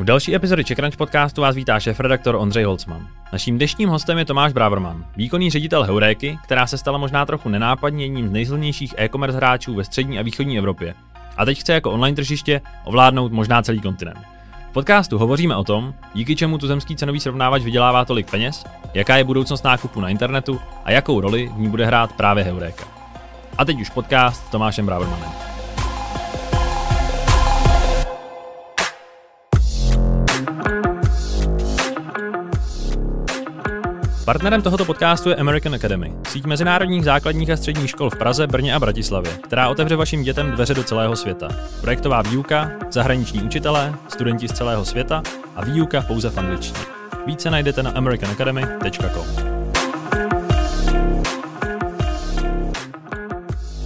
U další epizody Crunch podcastu vás vítá šéf-redaktor Ondřej Holcman. Naším dnešním hostem je Tomáš Braverman, výkonný ředitel Heuréky, která se stala možná trochu nenápadně jedním z nejsilnějších e-commerce hráčů ve střední a východní Evropě. A teď chce jako online tržiště ovládnout možná celý kontinent. V podcastu hovoříme o tom, díky čemu tuzemský cenový srovnávač vydělává tolik peněz, jaká je budoucnost nákupu na internetu a jakou roli v ní bude hrát právě Heuréka. A teď už podcast s Tomášem Bravermanem. Partnerem tohoto podcastu je American Academy, síť mezinárodních základních a středních škol v Praze, Brně a Bratislavě, která otevře vašim dětem dveře do celého světa. Projektová výuka, zahraniční učitelé, studenti z celého světa a výuka pouze v angličtině. Více najdete na americanacademy.com.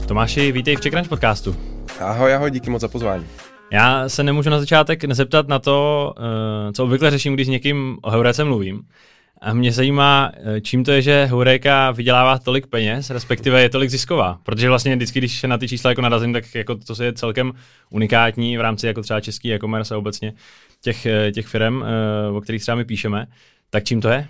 Tomáši, vítej v Czech podcastu. Ahoj, ahoj, díky moc za pozvání. Já se nemůžu na začátek nezeptat na to, eh, co obvykle řeším, když s někým o Heurece mluvím. A mě zajímá, eh, čím to je, že Hureka vydělává tolik peněz, respektive je tolik zisková. Protože vlastně vždycky, když na ty čísla jako narazím, tak jako to je celkem unikátní v rámci jako třeba český e-commerce a obecně těch, eh, těch firm, eh, o kterých třeba my píšeme. Tak čím to je?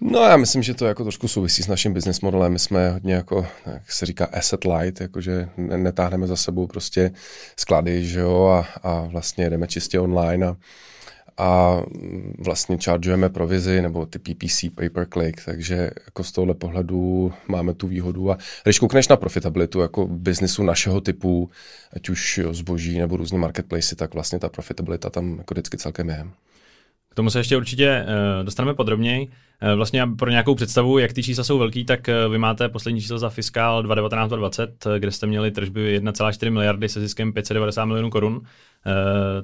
No já myslím, že to jako trošku souvisí s naším business modelem. My jsme hodně jako, jak se říká, asset light, jakože netáhneme za sebou prostě sklady, že jo, a, a vlastně jdeme čistě online a a vlastně chargeujeme provizi nebo ty PPC, pay per click, takže jako z tohohle pohledu máme tu výhodu a když koukneš na profitabilitu jako biznisu našeho typu, ať už zboží nebo různé marketplace, tak vlastně ta profitabilita tam jako vždycky celkem je. K tomu se ještě určitě uh, dostaneme podrobněji. Uh, vlastně pro nějakou představu, jak ty čísla jsou velký, tak uh, vy máte poslední číslo za fiskál 2019-2020, kde jste měli tržby 1,4 miliardy se ziskem 590 milionů korun.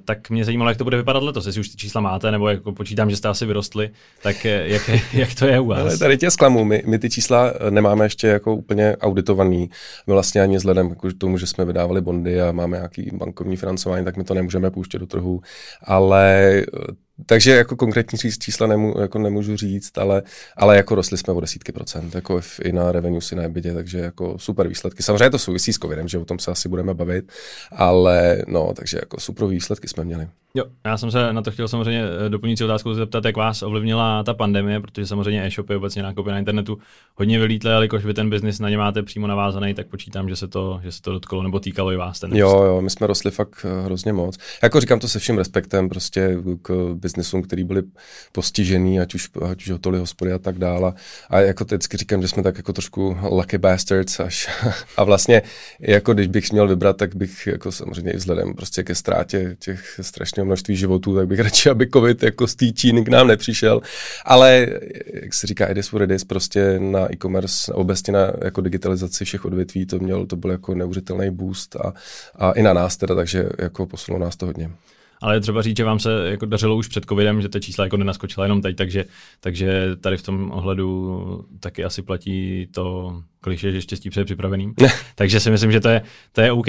Tak mě zajímalo, jak to bude vypadat letos, jestli už ty čísla máte, nebo jako počítám, že jste asi vyrostli, tak jak, jak to je u vás? Ale tady tě zklamu, my, my ty čísla nemáme ještě jako úplně auditovaný. My vlastně ani vzhledem k tomu, že jsme vydávali bondy a máme nějaký bankovní financování, tak my to nemůžeme pouštět do trhu, ale takže jako konkrétní čísla nemů, jako nemůžu říct, ale, ale jako rostli jsme o desítky procent, jako i na revenue si na ebitě, takže jako super výsledky. Samozřejmě to souvisí s covidem, že o tom se asi budeme bavit, ale no, takže jako super výsledky jsme měli. Jo, já jsem se na to chtěl samozřejmě eh, doplňující otázku zeptat, jak vás ovlivnila ta pandemie, protože samozřejmě e-shopy, obecně nákupy na internetu hodně vylítly, ale jakož vy ten biznis na ně máte přímo navázaný, tak počítám, že se to, že se to dotklo nebo týkalo i vás. Ten jo, jo, my jsme rostli fakt eh, hrozně moc. Jako říkám to se vším respektem prostě k biznisům, který byli postižený, ať už, ať už hotely, hospody a tak dále. A jako vždycky říkám, že jsme tak jako trošku lucky bastards až, a vlastně jako když bych měl vybrat, tak bych jako samozřejmě i vzhledem prostě ke ztrátě těch strašného množství životů, tak bych radši, aby covid jako z té Číny k nám nepřišel. Ale, jak se říká, it is what it is, prostě na e-commerce, obecně na jako digitalizaci všech odvětví, to měl, to byl jako neuvěřitelný boost a, a i na nás teda, takže jako posunulo nás to hodně. Ale je třeba říct, že vám se jako dařilo už před covidem, že ta čísla jako nenaskočila jenom teď, takže, takže tady v tom ohledu taky asi platí to kliše, že štěstí před připraveným. Takže si myslím, že to je, to je OK.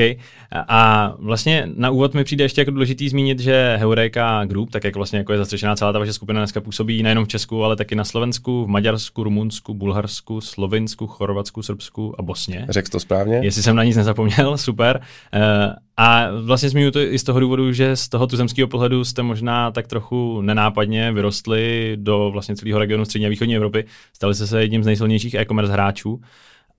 A vlastně na úvod mi přijde ještě jako důležitý zmínit, že Heureka Group, tak jak vlastně jako je zastřešená celá ta vaše skupina dneska působí nejenom v Česku, ale taky na Slovensku, v Maďarsku, Rumunsku, Bulharsku, Slovinsku, Chorvatsku, Srbsku a Bosně. Řekl to správně? Jestli jsem na nic nezapomněl, super. Eh, a vlastně zmiňuji to i z toho důvodu, že z toho tuzemského pohledu jste možná tak trochu nenápadně vyrostli do vlastně celého regionu střední a východní Evropy. Stali jste se jedním z nejsilnějších e-commerce hráčů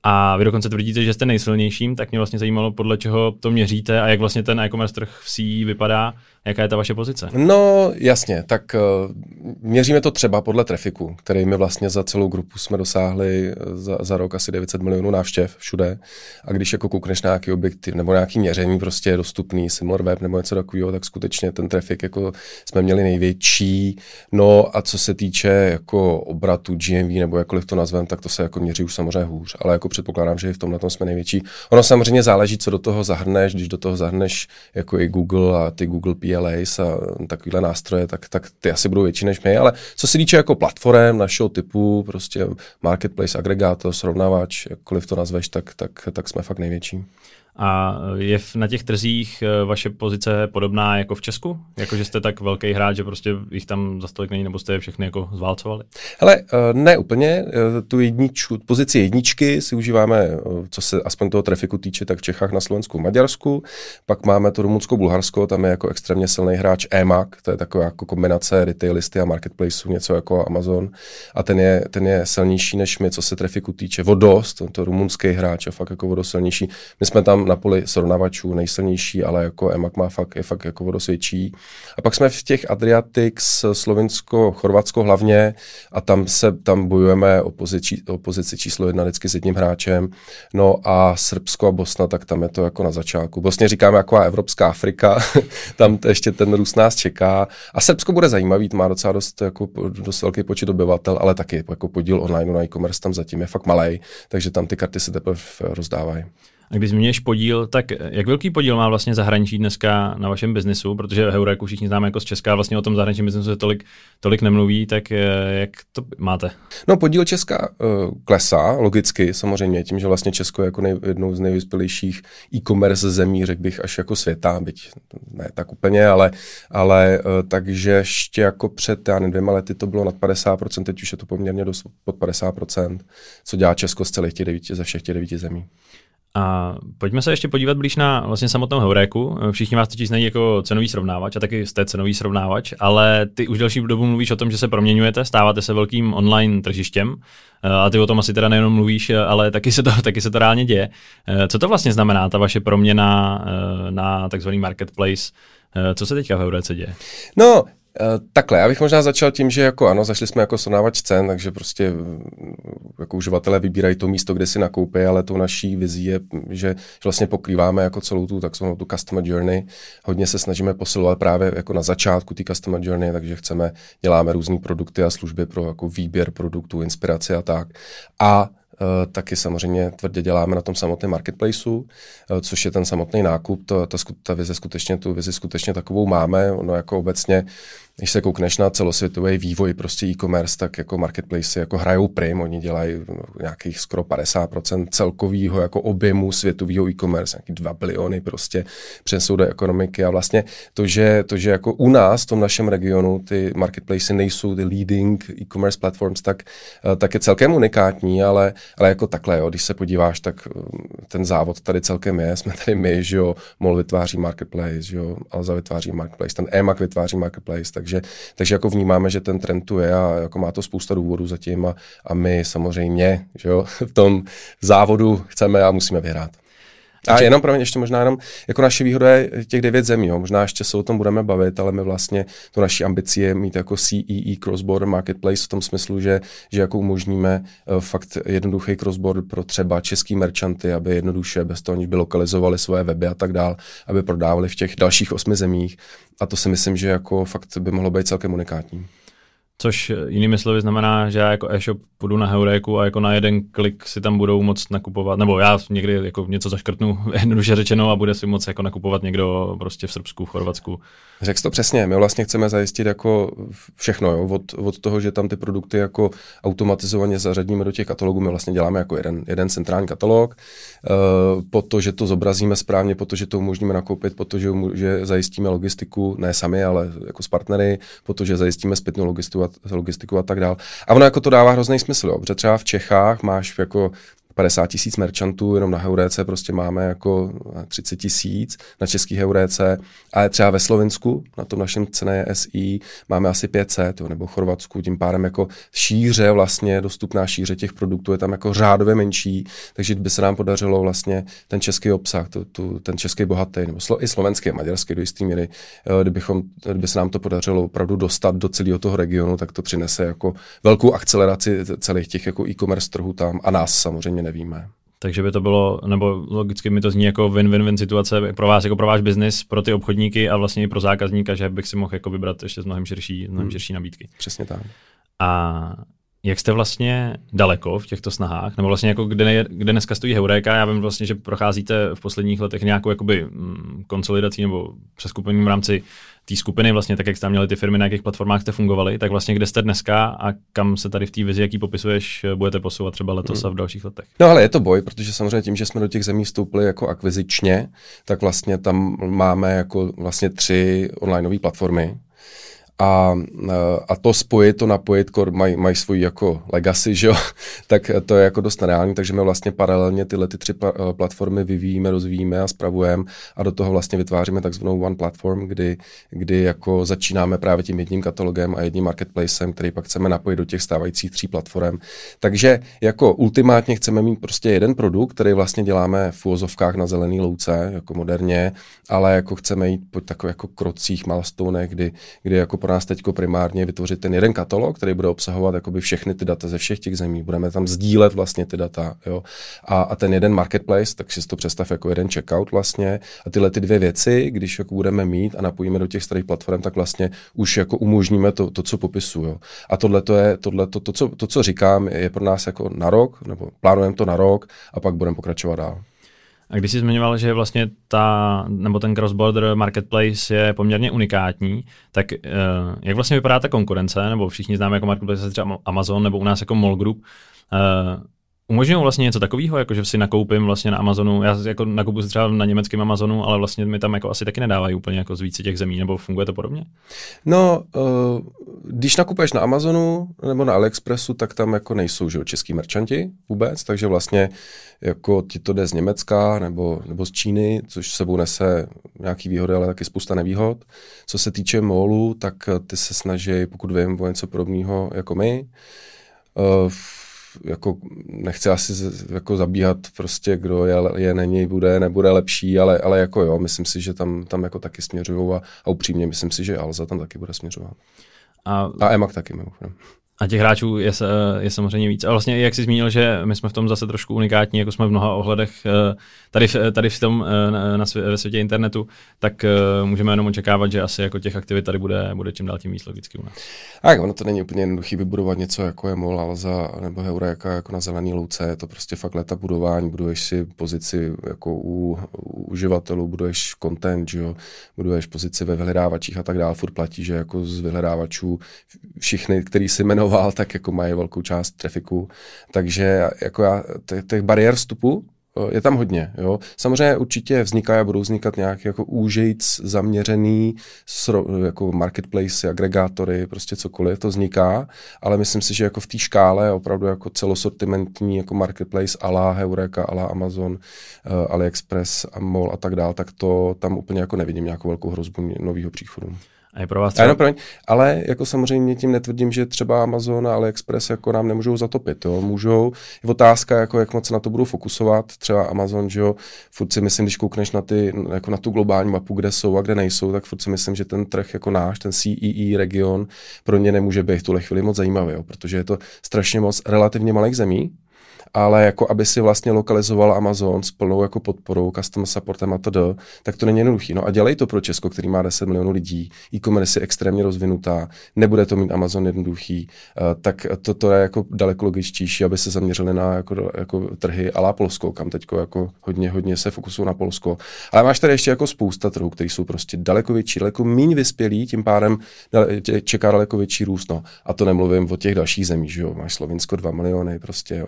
a vy dokonce tvrdíte, že jste nejsilnějším, tak mě vlastně zajímalo, podle čeho to měříte a jak vlastně ten e-commerce trh v C vypadá Jaká je ta vaše pozice? No jasně, tak uh, měříme to třeba podle trafiku, který my vlastně za celou grupu jsme dosáhli eh, za, za rok asi 900 milionů návštěv všude. A když jako koukneš na nějaký objektiv nebo nějaký měření prostě je dostupný, SimilarWeb nebo něco takového, tak skutečně ten trafik jako jsme měli největší. No a co se týče jako obratu GMV nebo jakkoliv to nazvem, tak to se jako měří už samozřejmě hůř. Ale jako předpokládám, že v tomhle tom jsme největší. Ono samozřejmě záleží, co do toho zahrneš, když do toho zahrneš jako i Google a ty Google PL PLAs a takovýhle nástroje, tak, tak ty asi budou větší než my, ale co se týče jako platform našeho typu, prostě marketplace, agregátor, srovnávač, jakkoliv to nazveš, tak, tak, tak jsme fakt největší. A je na těch trzích eh, vaše pozice podobná jako v Česku? Jako, že jste tak velký hráč, že prostě jich tam za stolik není, nebo jste je všechny jako zválcovali? Hele, eh, ne úplně. Eh, tu jedničku, pozici jedničky si užíváme, co se aspoň toho trafiku týče, tak v Čechách, na Slovensku, Maďarsku. Pak máme to Rumunsko, Bulharsko, tam je jako extrémně silný hráč EMAC, to je taková jako kombinace retailisty a marketplaceu, něco jako Amazon. A ten je, ten je silnější než my, co se trafiku týče. Vodost, to, to rumunský hráč je fakt jako vodost silnější. My jsme tam na poli srovnavačů nejsilnější, ale jako EMAC má fakt, je fakt jako vodosvědčí. A pak jsme v těch Adriatics, Slovinsko, Chorvatsko hlavně a tam se tam bojujeme o pozici, o pozici číslo jedna vždycky s jedním hráčem. No a Srbsko a Bosna, tak tam je to jako na začátku. Bosně říkáme jako Evropská Afrika, tam ještě ten růst nás čeká. A Srbsko bude zajímavý, má docela dost, jako, dost velký počet obyvatel, ale taky jako podíl online na e-commerce tam zatím je fakt malý, takže tam ty karty se teprve rozdávají. A když zmíníš podíl, tak jak velký podíl má vlastně zahraničí dneska na vašem biznisu? Protože Heuréku všichni známe jako z Česka, vlastně o tom zahraničním biznesu se tolik, tolik nemluví, tak eh, jak to máte? No podíl Česka uh, klesá, logicky samozřejmě, tím, že vlastně Česko je jako nej, jednou z nejvyspělejších e-commerce zemí, řekl bych, až jako světa, byť ne tak úplně, ale, ale takže ještě jako před, já nevím, dvěma lety to bylo nad 50%, teď už je to poměrně dost pod 50%, co dělá Česko z celých těch devíti, ze všech těch devíti zemí. A pojďme se ještě podívat blíž na vlastně samotnou Heuréku. Všichni vás totiž znají jako cenový srovnávač a taky jste cenový srovnávač, ale ty už delší dobu mluvíš o tom, že se proměňujete, stáváte se velkým online tržištěm a ty o tom asi teda nejenom mluvíš, ale taky se to, taky se to reálně děje. Co to vlastně znamená, ta vaše proměna na takzvaný marketplace? Co se teďka v Heuréce děje? No, takhle, já bych možná začal tím, že jako ano, zašli jsme jako srovnávač cen, takže prostě mm, jako uživatelé vybírají to místo, kde si nakoupí, ale tou naší vizí je, že, vlastně pokrýváme jako celou tu takzvanou tu customer journey. Hodně se snažíme posilovat právě jako na začátku té customer journey, takže chceme, děláme různé produkty a služby pro jako výběr produktů, inspiraci a tak. A Uh, taky samozřejmě tvrdě děláme na tom samotném marketplaceu, což je ten samotný nákup. To, ta, ta vize skutečně, tu vizi skutečně takovou máme. Ono jako obecně když se koukneš na celosvětový vývoj prostě e-commerce, tak jako marketplace jako hrajou prim, oni dělají nějakých skoro 50% celkového jako objemu světového e-commerce, nějaký 2 biliony prostě přenesou do ekonomiky. A vlastně to, že, to, že jako u nás v tom našem regionu ty marketplace nejsou ty leading e-commerce platforms, tak, eh, tak je celkem unikátní, ale, ale jako takhle, jo, když se podíváš, tak eh, ten závod tady celkem je, jsme tady my, že jo, MOL vytváří marketplace, že jo, Alza vytváří marketplace, ten EMAC vytváří marketplace, tak takže, takže jako vnímáme, že ten trend tu je a jako má to spousta důvodů zatím a, a my samozřejmě že jo, v tom závodu chceme a musíme vyhrát. A jenom pro mě ještě možná jenom, jako naše výhoda je těch devět zemí, jo. možná ještě se o tom budeme bavit, ale my vlastně to naší ambici je mít jako CEE e, Cross Border Marketplace v tom smyslu, že, že jako umožníme uh, fakt jednoduchý cross border pro třeba český merchanty, aby jednoduše bez toho, aniž by lokalizovali svoje weby a tak dál, aby prodávali v těch dalších osmi zemích. A to si myslím, že jako fakt by mohlo být celkem unikátní. Což jinými slovy znamená, že já jako e-shop půjdu na Heuréku a jako na jeden klik si tam budou moct nakupovat, nebo já někdy jako něco zaškrtnu, jednoduše řečeno, a bude si moct jako nakupovat někdo prostě v Srbsku, v Chorvatsku. Řekl to přesně, my vlastně chceme zajistit jako všechno, jo? Od, od toho, že tam ty produkty jako automatizovaně zařadíme do těch katalogů, my vlastně děláme jako jeden, jeden centrální katalog, uh, po to, že to zobrazíme správně, po to, že to umožníme nakoupit, po to, že, že zajistíme logistiku, ne sami, ale jako s partnery, po to, že zajistíme zpětnou logistiku logistiku a tak dál. A ono jako to dává hrozný smysl, jo, protože třeba v Čechách máš jako 50 tisíc merchantů, jenom na Heuréce prostě máme jako 30 tisíc na český Heuréce, ale třeba ve Slovensku, na tom našem cené SI, máme asi 500, jo, nebo v Chorvatsku, tím pádem jako šíře vlastně, dostupná šíře těch produktů je tam jako řádově menší, takže by se nám podařilo vlastně ten český obsah, tu, tu, ten český bohatý, nebo slo, i slovenský, maďarský do jistý míry, kdybychom, kdyby se nám to podařilo opravdu dostat do celého toho regionu, tak to přinese jako velkou akceleraci celých těch jako e-commerce trhů tam a nás samozřejmě nevíme. Takže by to bylo, nebo logicky mi to zní jako win-win-win situace pro vás, jako pro váš biznis, pro ty obchodníky a vlastně i pro zákazníka, že bych si mohl jako vybrat ještě z mnohem širší, mnohem hmm. širší nabídky. Přesně tak. A jak jste vlastně daleko v těchto snahách, nebo vlastně jako kde, kde dneska stojí Heuréka, já vím vlastně, že procházíte v posledních letech nějakou jakoby mm, konsolidací nebo přeskupením v rámci té skupiny, vlastně tak, jak jste tam měli ty firmy, na jakých platformách jste fungovali, tak vlastně kde jste dneska a kam se tady v té vizi, jaký popisuješ, budete posouvat třeba letos hmm. a v dalších letech? No ale je to boj, protože samozřejmě tím, že jsme do těch zemí vstoupili jako akvizičně, tak vlastně tam máme jako vlastně tři onlineové platformy, a, a to spojit, to napojit, mají maj svůj jako legacy, že jo? tak to je jako dost nereální, takže my vlastně paralelně tyhle ty tři platformy vyvíjíme, rozvíjíme a spravujeme a do toho vlastně vytváříme takzvanou one platform, kdy, kdy jako začínáme právě tím jedním katalogem a jedním marketplacem, který pak chceme napojit do těch stávajících tří platform. Takže jako ultimátně chceme mít prostě jeden produkt, který vlastně děláme v úvozovkách na zelený louce, jako moderně, ale jako chceme jít po takových jako krocích, milestonech, kdy, kdy jako pro nás teď primárně vytvořit ten jeden katalog, který bude obsahovat jakoby všechny ty data ze všech těch zemí. Budeme tam sdílet vlastně ty data. Jo? A, a ten jeden marketplace, tak si to představ jako jeden checkout vlastně. A tyhle ty dvě věci, když jako budeme mít a napojíme do těch starých platform, tak vlastně už jako umožníme to, to co popisuju. A tohle to je, tohle to, to, co, to, co říkám, je pro nás jako na rok, nebo plánujeme to na rok a pak budeme pokračovat dál. A když jsi zmiňoval, že vlastně ta, nebo ten cross-border marketplace je poměrně unikátní, tak uh, jak vlastně vypadá ta konkurence, nebo všichni známe jako marketplace třeba Amazon, nebo u nás jako Mall Group, uh, Umožňují vlastně něco takového, jako že si nakoupím vlastně na Amazonu, já jako nakupuji si třeba na německém Amazonu, ale vlastně mi tam jako asi taky nedávají úplně jako z více těch zemí, nebo funguje to podobně? No, uh, když nakupuješ na Amazonu nebo na AliExpressu, tak tam jako nejsou že, český merchanti vůbec, takže vlastně jako ti to jde z Německa nebo, nebo z Číny, což sebou nese nějaký výhody, ale taky spousta nevýhod. Co se týče molu, tak ty se snaží, pokud vím, o něco podobného jako my. Uh, jako nechci asi jako zabíhat prostě, kdo je, je není, bude, nebude lepší, ale, ale jako jo, myslím si, že tam, tam jako taky směřují a, a upřímně myslím si, že Alza tam taky bude směřovat. A, a Emak taky mimochodem. A těch hráčů je, je samozřejmě víc. A vlastně, jak jsi zmínil, že my jsme v tom zase trošku unikátní, jako jsme v mnoha ohledech eh, tady, tady v tom eh, na, na svě, ve světě internetu, tak eh, můžeme jenom očekávat, že asi jako těch aktivit tady bude, bude čím dál tím víc logicky u nás. Tak, ono to není úplně jednoduché vybudovat něco, jako je MOL, Alza nebo Heureka jako na zelený louce. Je to prostě fakt leta budování, buduješ si pozici jako u, u uživatelů, buduješ content, že jo? buduješ pozici ve vyhledávačích a tak dále. Furt platí, že jako z vyhledávačů všichni, který si jmenou jmenoval, tak jako mají velkou část trafiku. Takže jako já, těch bariér vstupu je tam hodně. Jo. Samozřejmě určitě vznikají a budou vznikat nějaké jako úžejc zaměřený jako marketplace, agregátory, prostě cokoliv, to vzniká, ale myslím si, že jako v té škále opravdu jako celosortimentní jako marketplace ala Heureka, ala Amazon, uh, AliExpress a Mall a tak dál, tak to tam úplně jako nevidím nějakou velkou hrozbu nového příchodu. A je pro vás třeba... Ano, ale jako samozřejmě tím netvrdím, že třeba Amazon a AliExpress jako nám nemůžou zatopit. Jo. Můžou, je otázka, jako jak moc se na to budou fokusovat. Třeba Amazon, že jo, furt si myslím, když koukneš na, ty, jako na tu globální mapu, kde jsou a kde nejsou, tak furt si myslím, že ten trh jako náš, ten CEE e region, pro ně nemůže být v tuhle chvíli moc zajímavý, jo, protože je to strašně moc relativně malých zemí, ale jako aby si vlastně lokalizoval Amazon s plnou jako podporou, custom supportem a td., tak to není jednoduchý. No a dělej to pro Česko, který má 10 milionů lidí, e-commerce je extrémně rozvinutá, nebude to mít Amazon jednoduchý, uh, tak to, to je jako daleko logičtější, aby se zaměřili na jako, jako trhy la Polsko, kam teď jako hodně, hodně se fokusují na Polsko. Ale máš tady ještě jako spousta trhů, které jsou prostě daleko větší, daleko méně vyspělí, tím pádem čeká daleko větší růst. No. A to nemluvím o těch dalších zemích, že jo. Máš Slovinsko 2 miliony, prostě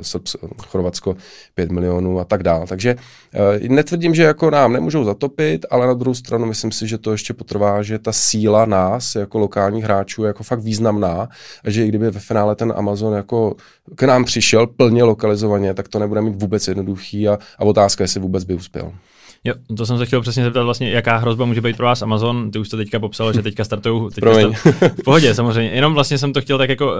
Srbs, Chorvatsko 5 milionů a tak dále. Takže uh, netvrdím, že jako nám nemůžou zatopit, ale na druhou stranu myslím si, že to ještě potrvá, že ta síla nás jako lokálních hráčů je jako fakt významná a že i kdyby ve finále ten Amazon jako k nám přišel plně lokalizovaně, tak to nebude mít vůbec jednoduchý a, a otázka, jestli vůbec by uspěl. Jo, to jsem se chtěl přesně zeptat vlastně, jaká hrozba může být pro vás Amazon. Ty už to teďka popsal, že teďka startují. Teďka start... v pohodě, samozřejmě. Jenom vlastně jsem to chtěl tak jako uh,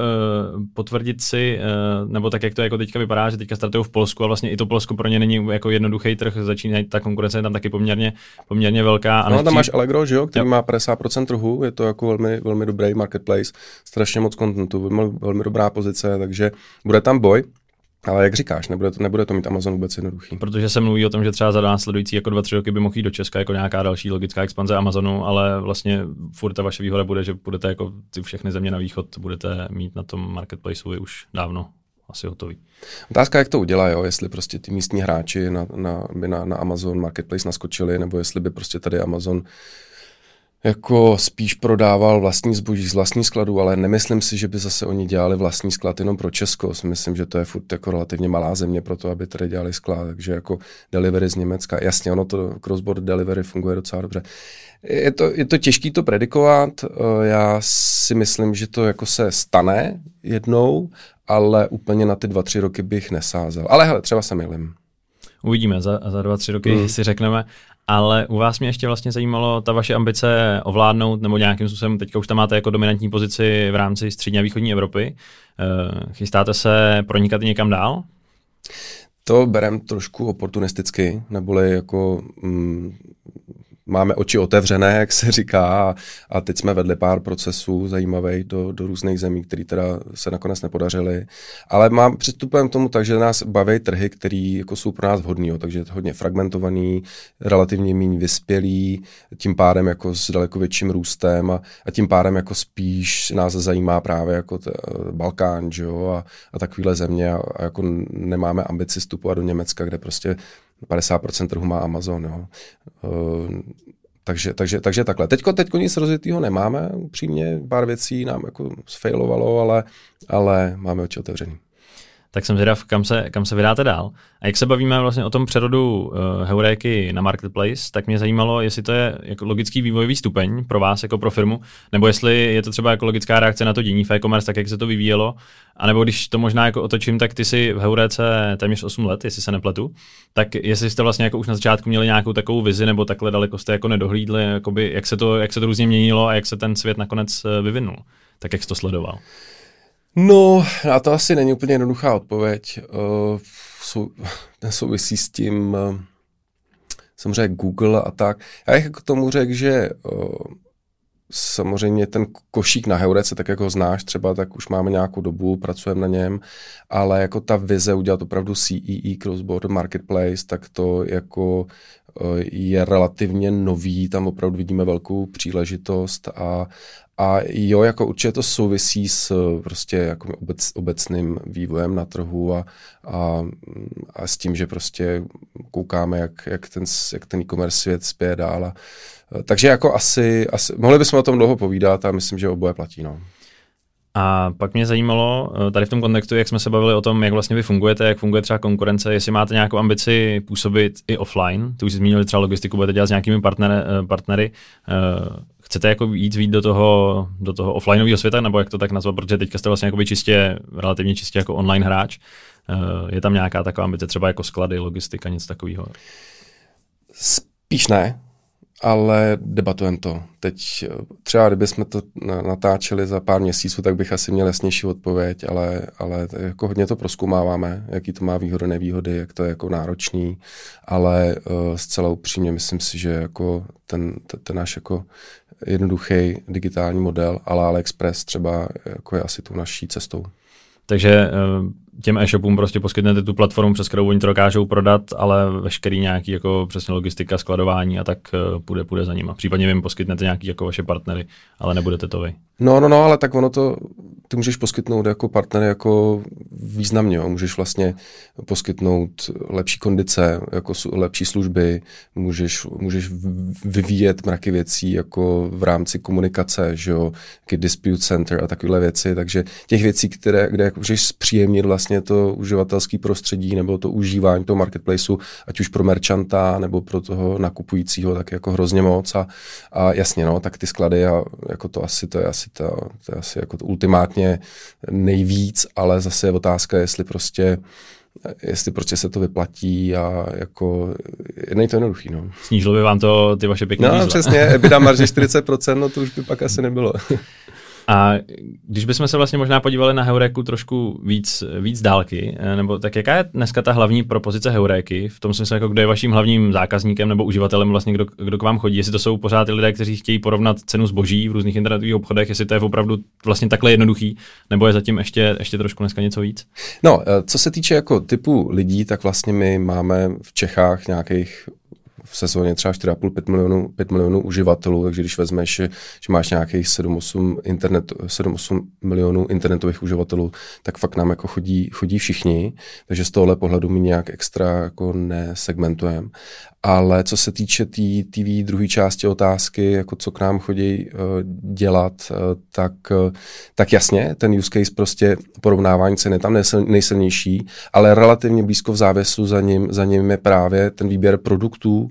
potvrdit si, uh, nebo tak, jak to jako teďka vypadá, že teďka startují v Polsku a vlastně i to Polsko pro ně není jako jednoduchý trh, začíná ta konkurence je tam taky poměrně, poměrně velká. A no, nechci... tam máš Allegro, že jo, který jo. má 50% trhu, je to jako velmi, velmi dobrý marketplace, strašně moc kontentu, velmi, velmi dobrá pozice, takže bude tam boj. Ale jak říkáš, nebude to, nebude to mít Amazon vůbec jednoduchý. Protože se mluví o tom, že třeba za následující jako dva, tři roky by mohl jít do Česka jako nějaká další logická expanze Amazonu, ale vlastně furt ta vaše výhoda bude, že budete jako ty všechny země na východ budete mít na tom marketplaceu už dávno asi hotový. Otázka, jak to udělá, jo? jestli prostě ty místní hráči na, na, by na, na Amazon Marketplace naskočili, nebo jestli by prostě tady Amazon jako spíš prodával vlastní zboží z vlastní skladu, ale nemyslím si, že by zase oni dělali vlastní sklad jenom pro Česko. Myslím, že to je furt jako relativně malá země pro to, aby tady dělali sklad, takže jako delivery z Německa. Jasně, ono to cross-border delivery funguje docela dobře. Je to, je to těžké to predikovat. Eh, já si myslím, že to jako se stane jednou, ale úplně na ty dva, tři roky bych nesázel. Ale hele, třeba se milím. Uvidíme, za, za dva, tři roky mm. si řekneme. Ale u vás mě ještě vlastně zajímalo ta vaše ambice ovládnout, nebo nějakým způsobem, teďka už tam máte jako dominantní pozici v rámci střední a východní Evropy. Eh, chystáte se pronikat někam dál? To berem trošku oportunisticky, neboli jako mm, máme oči otevřené, jak se říká, a teď jsme vedli pár procesů zajímavých do, do různých zemí, které teda se nakonec nepodařily. Ale mám přistupem k tomu tak, že nás baví trhy, které jako jsou pro nás vhodný, takže je to hodně fragmentovaný, relativně méně vyspělý, tím pádem jako s daleko větším růstem a, a tím pádem jako spíš nás zajímá právě jako t, Balkán, že jo, a, a takovéhle země a, a jako nemáme ambici vstupovat do Německa, kde prostě 50% trhu má Amazon. Jo. Uh, takže, takže, takže takhle. Teďko, teďko nic rozjetého nemáme, upřímně, pár věcí nám jako sfailovalo, ale, ale máme oči otevřený tak jsem zvědav, kam se, kam se vydáte dál. A jak se bavíme vlastně o tom přerodu uh, heuréky na marketplace, tak mě zajímalo, jestli to je jako logický vývojový stupeň pro vás jako pro firmu, nebo jestli je to třeba jako logická reakce na to dění v e-commerce, tak jak se to vyvíjelo, a nebo když to možná jako otočím, tak ty si v heuréce téměř 8 let, jestli se nepletu, tak jestli jste vlastně jako už na začátku měli nějakou takovou vizi, nebo takhle daleko jste jako nedohlídli, jakoby, jak, se to, jak se to různě měnilo a jak se ten svět nakonec eh, vyvinul, tak jak jsi to sledoval? No, na to asi není úplně jednoduchá odpověď. Uh, sou, souvisí s tím uh, samozřejmě Google a tak. Já bych k tomu řekl, že uh, samozřejmě ten košík na Heurece, tak jako ho znáš třeba, tak už máme nějakou dobu, pracujeme na něm, ale jako ta vize udělat opravdu CEE, Cross Border Marketplace, tak to jako je relativně nový, tam opravdu vidíme velkou příležitost a, a jo, jako určitě to souvisí s prostě jako obec, obecným vývojem na trhu a, a, a s tím, že prostě koukáme, jak, jak ten, jak ten e-commerce svět spěje dál. A, takže jako asi, asi, mohli bychom o tom dlouho povídat a myslím, že oboje platí. No. A pak mě zajímalo eh, tady v tom kontextu, jak jsme se bavili o tom, jak vlastně vy fungujete, jak funguje třeba konkurence, jestli máte nějakou ambici působit i offline. Ty už jsi zmínili třeba logistiku, budete dělat s nějakými partnery. Eh, partnery. Eh, chcete jako jít víc do toho, do toho offlineového světa, nebo jak to tak nazvat, protože teďka jste vlastně čistě, relativně čistě jako online hráč. Je tam nějaká taková ambice, třeba jako sklady, logistika, nic takového? Spíš ne ale debatujeme to. Teď třeba, kdybychom to natáčeli za pár měsíců, tak bych asi měl jasnější odpověď, ale, ale jako hodně to proskoumáváme, jaký to má výhody, nevýhody, jak to je jako náročný, ale uh, zcela upřímně myslím si, že jako ten, ten, ten náš jako jednoduchý digitální model, ale AliExpress třeba jako je asi tou naší cestou. Takže eh, těm e-shopům prostě poskytnete tu platformu, přes kterou oni to dokážou prodat, ale veškerý nějaký jako přesně logistika, skladování a tak eh, půjde, půjde za nima. Případně vy jim poskytnete nějaký jako vaše partnery, ale nebudete to vy. No, no, no, ale tak ono to, ty můžeš poskytnout jako partner jako významně, jo. můžeš vlastně poskytnout lepší kondice, jako lepší služby, můžeš, můžeš vyvíjet mraky věcí jako v rámci komunikace, že jo, dispute center a takovéhle věci, takže těch věcí, které, kde jako můžeš zpříjemnit vlastně to uživatelské prostředí nebo to užívání toho marketplaceu, ať už pro merchanta nebo pro toho nakupujícího, tak jako hrozně moc a, a jasně, no, tak ty sklady a jako to asi, to je asi to, to je asi jako to ultimátně nejvíc, ale zase je otázka, jestli prostě jestli prostě se to vyplatí a jako není to jednoduchý. No. Snížilo by vám to ty vaše pěkné No dízla. přesně, EBITDA marže 40%, no to už by pak asi nebylo. A když bychom se vlastně možná podívali na Heuréku trošku víc, víc dálky, eh, nebo tak jaká je dneska ta hlavní propozice Heuréky, v tom smyslu, jako kdo je vaším hlavním zákazníkem nebo uživatelem, vlastně kdo, kdo k vám chodí, jestli to jsou pořád ty lidé, kteří chtějí porovnat cenu zboží v různých internetových obchodech, jestli to je opravdu vlastně takhle jednoduchý, nebo je zatím ještě, ještě trošku dneska něco víc? No, eh, co se týče jako typu lidí, tak vlastně my máme v Čechách nějakých v sezóně třeba 4,5-5 milionů, 5 milionů uživatelů, takže když vezmeš, že, máš nějakých 7-8, internet, 7-8 milionů internetových uživatelů, tak fakt nám jako chodí, chodí všichni, takže z tohohle pohledu my nějak extra jako nesegmentujeme. Ale co se týče té tý, TV druhé části otázky, jako co k nám chodí uh, dělat, uh, tak, uh, tak jasně, ten use case prostě porovnávání ceny tam nejsil, nejsilnější, ale relativně blízko v závěsu za ním, za ním je právě ten výběr produktů,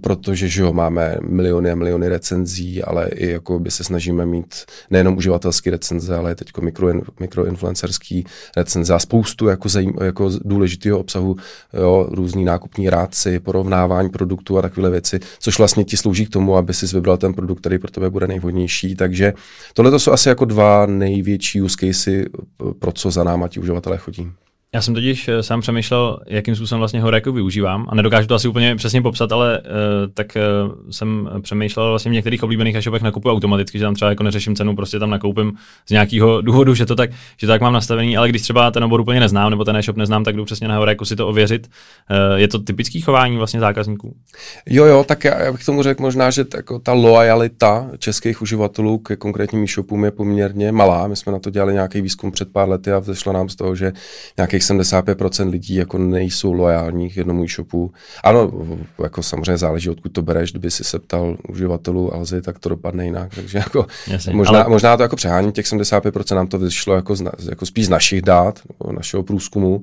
protože že jo, máme miliony a miliony recenzí, ale i jako by se snažíme mít nejenom uživatelský recenze, ale teď mikro, mikroinfluencerský recenze a spoustu jako, zajím, jako důležitého obsahu, jo, různý nákupní rádci, porovnávání produktů a takové věci, což vlastně ti slouží k tomu, aby si vybral ten produkt, který pro tebe bude nejvhodnější. Takže tohle to jsou asi jako dva největší use casey, pro co za náma ti uživatelé chodí. Já jsem totiž eh, sám přemýšlel, jakým způsobem vlastně Horeku využívám a nedokážu to asi úplně přesně popsat, ale uh, tak uh, jsem přemýšlel vlastně v některých oblíbených e-shopech nakupuji automaticky, že tam třeba jako neřeším cenu, prostě tam nakoupím z nějakého důvodu, že to tak, že to tak mám nastavený, ale když třeba ten obor úplně neznám nebo ten e-shop neznám, tak jdu přesně na Horeku si to ověřit. Uh, je to typický chování vlastně zákazníků? Jo, jo, tak já, já bych tomu řekl možná, že jako ta lojalita českých uživatelů ke konkrétním e-shopům je poměrně malá. My jsme na to dělali nějaký výzkum před pár lety a vzešlo nám z toho, že nějakých 75% lidí jako nejsou lojální k jednomu e-shopu. Ano, jako samozřejmě záleží, odkud to bereš, kdyby si se ptal uživatelů Alzy, tak to dopadne jinak. Takže jako Jasně, možná, ale... možná to jako přehání těch 75% nám to vyšlo jako, z, jako spíš z našich dát, našeho průzkumu,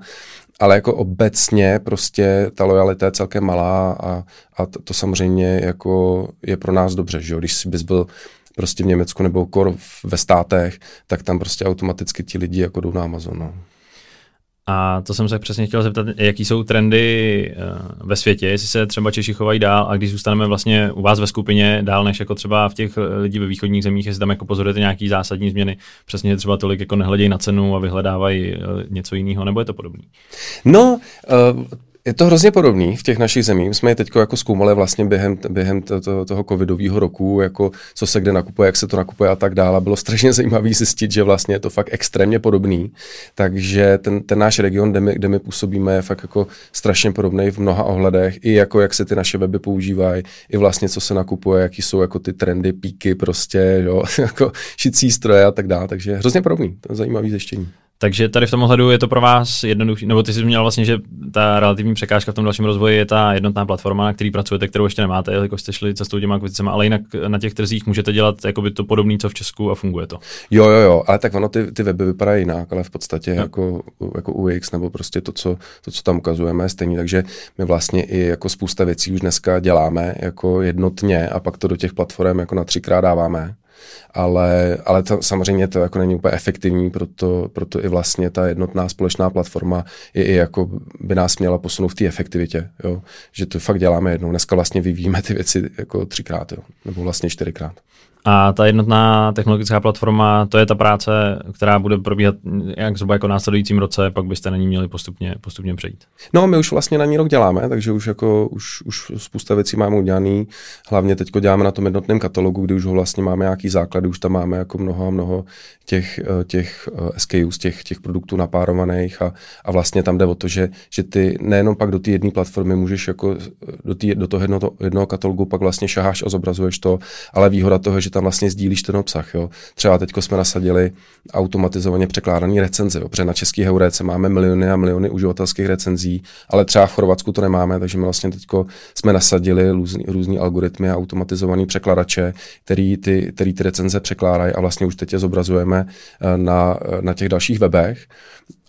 ale jako obecně prostě ta lojalita je celkem malá a, a to, to samozřejmě jako je pro nás dobře, že jo? když bys byl prostě v Německu nebo kor ve státech, tak tam prostě automaticky ti lidi jako jdou na Amazon. No. A to jsem se přesně chtěl zeptat, jaký jsou trendy uh, ve světě, jestli se třeba Češi chovají dál a když zůstaneme vlastně u vás ve skupině dál než jako třeba v těch eh, lidí ve východních zemích, jestli tam jako pozorujete nějaký zásadní změny, přesně třeba tolik jako nehledějí na cenu a vyhledávají uh, něco jiného, nebo je to podobný? No, uh, je to hrozně podobný v těch našich zemích. Jsme je teď jako zkoumali vlastně během, během to, to, toho covidového roku, jako co se kde nakupuje, jak se to nakupuje a tak dále. Bylo strašně zajímavé zjistit, že vlastně je to fakt extrémně podobný. Takže ten, ten náš region, kde my, kde my působíme, je fakt jako strašně podobný v mnoha ohledech. I jako jak se ty naše weby používají, i vlastně co se nakupuje, jaký jsou jako ty trendy, píky prostě, jo, jako šicí stroje a tak dále. Takže hrozně podobný. To je zajímavé zjištění. Takže tady v tom ohledu je to pro vás jednoduché, nebo ty jsi zmínil vlastně, že ta relativní překážka v tom dalším rozvoji je ta jednotná platforma, na který pracujete, kterou ještě nemáte, jako jste šli cestou těma akvizicemi, ale jinak na těch trzích můžete dělat jakoby to podobné, co v Česku a funguje to. Jo, jo, jo, ale tak ono ty, ty weby vypadají jinak, ale v podstatě jo. jako, jako UX nebo prostě to co, to, co tam ukazujeme, je stejný, takže my vlastně i jako spousta věcí už dneska děláme jako jednotně a pak to do těch platform jako na třikrát dáváme ale, ale to, samozřejmě to jako není úplně efektivní, proto, proto i vlastně ta jednotná společná platforma je i jako by nás měla posunout v té efektivitě, jo? že to fakt děláme jednou. Dneska vlastně vyvíjíme ty věci jako třikrát, jo? nebo vlastně čtyřikrát. A ta jednotná technologická platforma, to je ta práce, která bude probíhat jak zhruba jako následujícím roce, pak byste na ní měli postupně, postupně přejít. No, my už vlastně na ní rok děláme, takže už jako už, už spousta věcí máme udělaný. Hlavně teď děláme na tom jednotném katalogu, kdy už ho vlastně máme nějaký základy, už tam máme jako mnoho a mnoho těch, eh, těch eh, SKUs, těch, těch produktů napárovaných a, a vlastně tam jde o to, že, že ty nejenom pak do té jedné platformy můžeš jako do, tý, do toho jednoho, jednoho katalogu pak vlastně šaháš a zobrazuješ to, ale výhoda toho, že tam vlastně sdílíš ten obsah. Jo. Třeba teď jsme nasadili automatizovaně překládaný recenze, jo, protože na český heuréce máme miliony a miliony uživatelských recenzí, ale třeba v Chorvatsku to nemáme, takže my vlastně teď jsme nasadili různý, algoritmy a automatizovaný překladače, který ty, který ty recenze překládají a vlastně už teď je zobrazujeme eh, na, eh, na těch dalších webech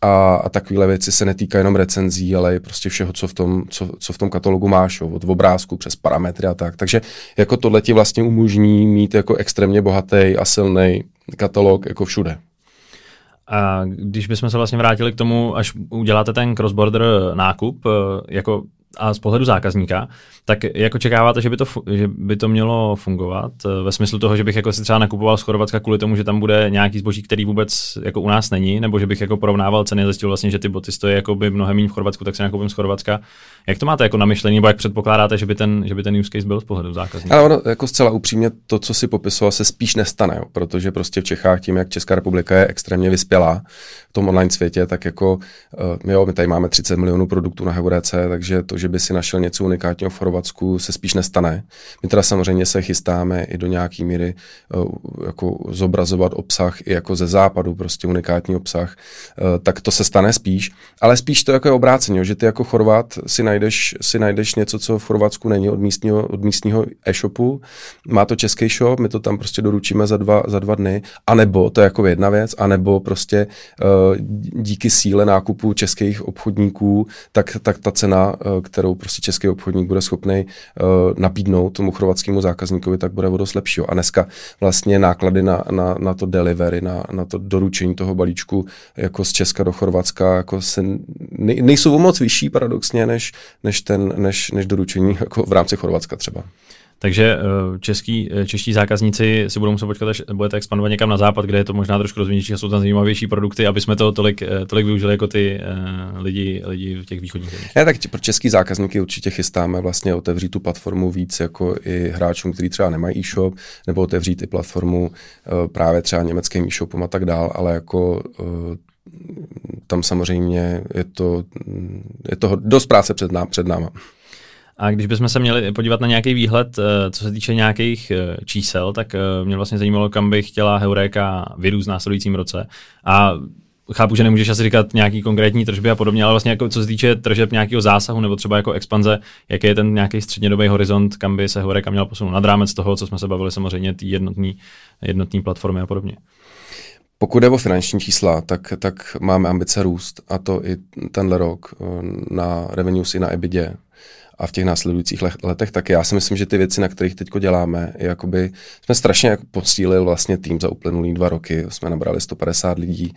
a, a takovéhle věci se netýkají jenom recenzí, ale i prostě všeho, co v tom, co, co v tom katalogu máš, jo, od obrázku přes parametry a tak. Takže jako tohle ti vlastně umožní mít jako extrémně bohatý a silný katalog jako všude. A když bychom se vlastně vrátili k tomu, až uděláte ten cross-border nákup, eh, jako a z pohledu zákazníka, tak jak očekáváte, že by to, že by to mělo fungovat? Eh, ve smyslu toho, že bych jako si třeba nakupoval z Chorvatska kvůli tomu, že tam bude nějaký zboží, který vůbec jako u nás není, nebo že bych jako porovnával ceny a zjistil vlastně, že ty boty stojí jako by mnohem méně v Chorvatsku, tak se nakoupím z Chorvatska. Jak to máte jako na myšlení, nebo jak předpokládáte, že by ten, že by ten use case byl z pohledu zákazníka? Ale ono, jako zcela upřímně, to, co si popisoval, se spíš nestane, jo, protože prostě v Čechách tím, jak Česká republika je extrémně vyspělá v tom online světě, tak jako uh, jo, my tady máme 30 milionů produktů na HVDC, takže to, že by si našel něco unikátního v Chorvatsku, se spíš nestane. My teda samozřejmě se chystáme i do nějaký míry uh, jako zobrazovat obsah i jako ze západu, prostě unikátní obsah, uh, tak to se stane spíš, ale spíš to jako je obráceně, že ty jako Chorvat si najdeš, si najdeš něco, co v Chorvatsku není od místního, od místního e-shopu, má to český shop, my to tam prostě doručíme za dva, za dva dny, anebo, to je jako jedna věc, anebo prostě uh, díky síle nákupu českých obchodníků, tak, tak ta cena, kterou prostě český obchodník bude schopný uh, nabídnout tomu chorvatskému zákazníkovi, tak bude o dost. A dneska vlastně náklady na, na, na to delivery, na, na to doručení toho balíčku jako z Česka do Chorvatska jako se ne, nejsou o moc vyšší paradoxně, než, než, ten, než, než doručení jako v rámci Chorvatska třeba. Takže eh, český, eh, čeští zákazníci si budou muset počkat, až budete expandovat někam na západ, kde je to možná trošku rozvinější a jsou tam zajímavější produkty, aby jsme to tolik, eh, tolik využili jako ty lidi, lidi v těch východních zemích. Ne, tak pro český zákazníky určitě chystáme vlastně otevřít tu platformu víc jako i hráčům, kteří třeba nemají e-shop, nebo otevřít i platformu právě třeba německým e-shopům a tak dál, ale jako tam samozřejmě je to, je to dost práce před, ná, před náma. A když bychom se měli podívat na nějaký výhled, eh, co se týče nějakých eh, čísel, tak eh, mě vlastně zajímalo, kam by chtěla Heureka vyrůst v následujícím roce. A chápu, že nemůžeš asi říkat nějaký konkrétní tržby a podobně, ale vlastně jako co se týče tržeb nějakého zásahu nebo třeba jako expanze, jaký je ten nějaký střednědobý horizont, kam by se Heureka měla posunout nad rámec toho, co jsme se bavili samozřejmě, ty jednotní, jednotní platformy a podobně. Pokud jde o finanční čísla, tak, tak máme ambice růst a to i tenhle rok na revenues i na EBITDA a v těch následujících letech taky. Já si myslím, že ty věci, na kterých teď děláme, jakoby, jsme strašně jako posílili vlastně tým za uplynulý dva roky. Jsme nabrali 150 lidí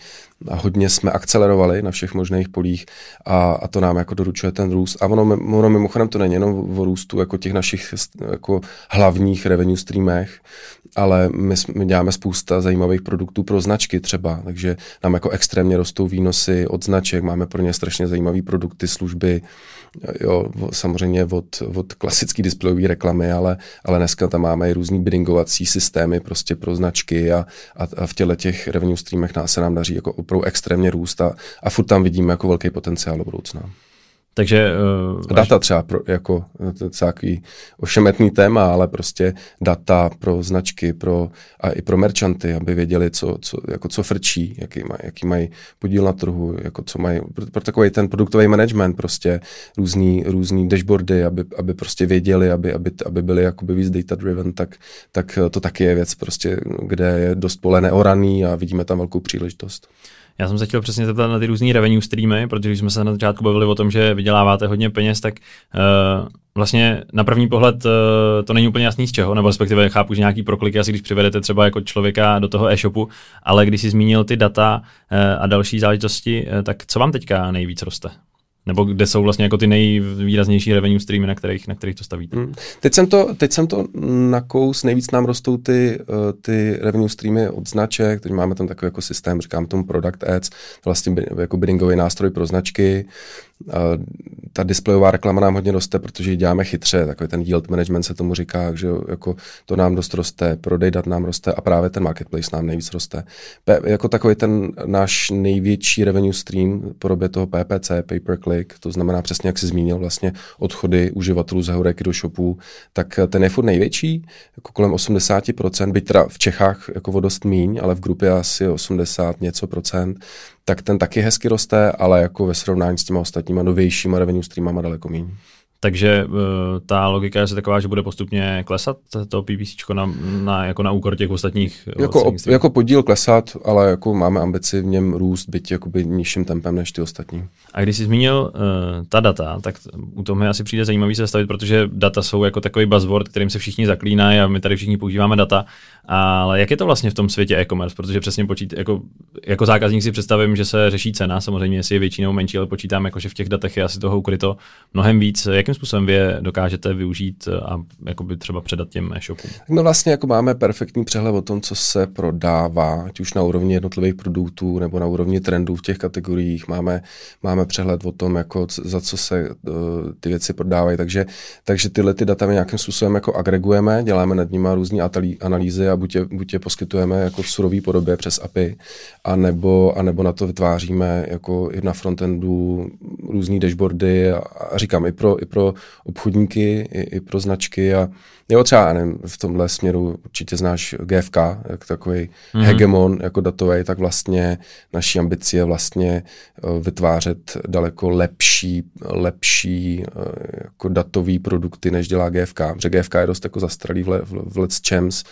a hodně jsme akcelerovali na všech možných polích a, a to nám jako doručuje ten růst. A ono, ono mimochodem to není jenom o růstu jako těch našich jako hlavních revenue streamech, ale my, my děláme spousta zajímavých produktů pro značky třeba, takže nám jako extrémně rostou výnosy od značek, máme pro ně strašně zajímavé produkty, služby, jo, samozřejmě od, od klasické displejové reklamy, ale, ale dneska tam máme i různý biddingovací systémy prostě pro značky a, a, a v těle těch revenue streamech nás se nám daří jako opravdu extrémně růst a, a furt tam vidíme jako velký potenciál do budoucna. Takže uh, data třeba pro, jako je takový ošemetný téma, ale prostě data pro značky pro, a i pro merchanty, aby věděli, co, co, jako co frčí, jaký, maj, jaký mají podíl na trhu, jako co mají, pro, pro takový ten produktový management, prostě různý, různý dashboardy, aby, aby prostě věděli, aby, aby, aby byli jakoby víc data driven, tak, tak to taky je věc prostě, kde je dost pole neoraný a vidíme tam velkou příležitost. Já jsem se chtěl přesně zeptat na ty různé revenue streamy, protože jsme se na začátku bavili o tom, že vyděláváte hodně peněz, tak uh, vlastně na první pohled uh, to není úplně jasný z čeho, nebo respektive chápu, že nějaký prokliky asi když přivedete třeba jako člověka do toho e-shopu, ale když si zmínil ty data uh, a další záležitosti, uh, tak co vám teďka nejvíc roste? Nebo kde jsou vlastně jako ty nejvýraznější revenue streamy, na kterých, na kterých to stavíte? Hmm. Teď, jsem to, teď jsem to nakous, nejvíc nám rostou ty, uh, ty revenue streamy od značek, teď máme tam takový jako systém, říkám tomu product ads, vlastně jako biddingový nástroj pro značky, ta displejová reklama nám hodně roste, protože ji děláme chytře, takový ten yield management se tomu říká, že jako to nám dost roste, prodej dat nám roste a právě ten marketplace nám nejvíc roste. P- jako takový ten náš největší revenue stream podobě toho PPC, pay per click, to znamená přesně, jak jsi zmínil, vlastně odchody uživatelů z Heureky do shopů, tak ten je furt největší, jako kolem 80%, byť teda v Čechách jako o dost míň, ale v grupě asi 80 něco procent, tak ten taky hezky roste, ale jako ve srovnání s těma ostatníma novějšíma revenue streamama daleko méně. Takže uh, ta logika je taková, že bude postupně klesat to PPC na, na, jako na úkor těch ostatních. Jako, jako podíl klesat, ale jako máme ambici v něm růst, byť jakoby nižším tempem než ty ostatní. A když jsi zmínil uh, ta data, tak u toho mi asi přijde zajímavý se zastavit, protože data jsou jako takový buzzword, kterým se všichni zaklínají a my tady všichni používáme data. Ale jak je to vlastně v tom světě e-commerce? Protože přesně počít, jako, jako zákazník si představím, že se řeší cena, samozřejmě jestli je větší nebo menší, ale počítám, jako, že v těch datech je asi toho ukryto mnohem víc. Jakým způsobem vy je dokážete využít a jakoby třeba předat těm e-shopům? No vlastně jako máme perfektní přehled o tom, co se prodává, ať už na úrovni jednotlivých produktů nebo na úrovni trendů v těch kategoriích. Máme, máme přehled o tom, jako za co se uh, ty věci prodávají, takže, takže tyhle ty data my nějakým způsobem jako agregujeme, děláme nad nimi různé analýzy a buď je, buď je poskytujeme jako v surové podobě přes API, anebo, anebo na to vytváříme jako i na frontendu různé dashboardy a, a říkám i pro, i pro pro obchodníky i, i pro značky a Jo, třeba nevím, v tomhle směru určitě znáš GFK, jak takový mm-hmm. hegemon jako datový, tak vlastně naší ambici je vlastně uh, vytvářet daleko lepší, lepší uh, jako datový produkty, než dělá GFK, protože GFK je dost jako zastralý v, le, v, v Let's Champs,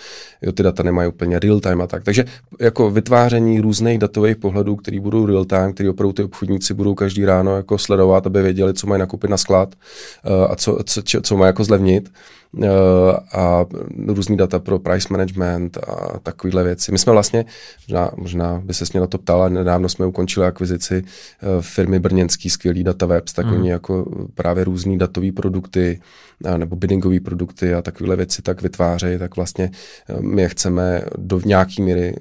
jo, ty data nemají úplně real time a tak. Takže jako vytváření různých datových pohledů, který budou real time, který opravdu ty obchodníci budou každý ráno jako sledovat, aby věděli, co mají nakoupit na sklad a co, co, co, mají jako zlevnit? Eh, a různý data pro price management a takovéhle věci. My jsme vlastně, možná, možná by se mě na to ptala, nedávno jsme ukončili akvizici eh, firmy brněnský skvělý webs, tak mm. oni jako právě různý datové produkty nebo biddingové produkty a takovéhle věci tak vytvářejí, tak vlastně eh, my je chceme do nějaký míry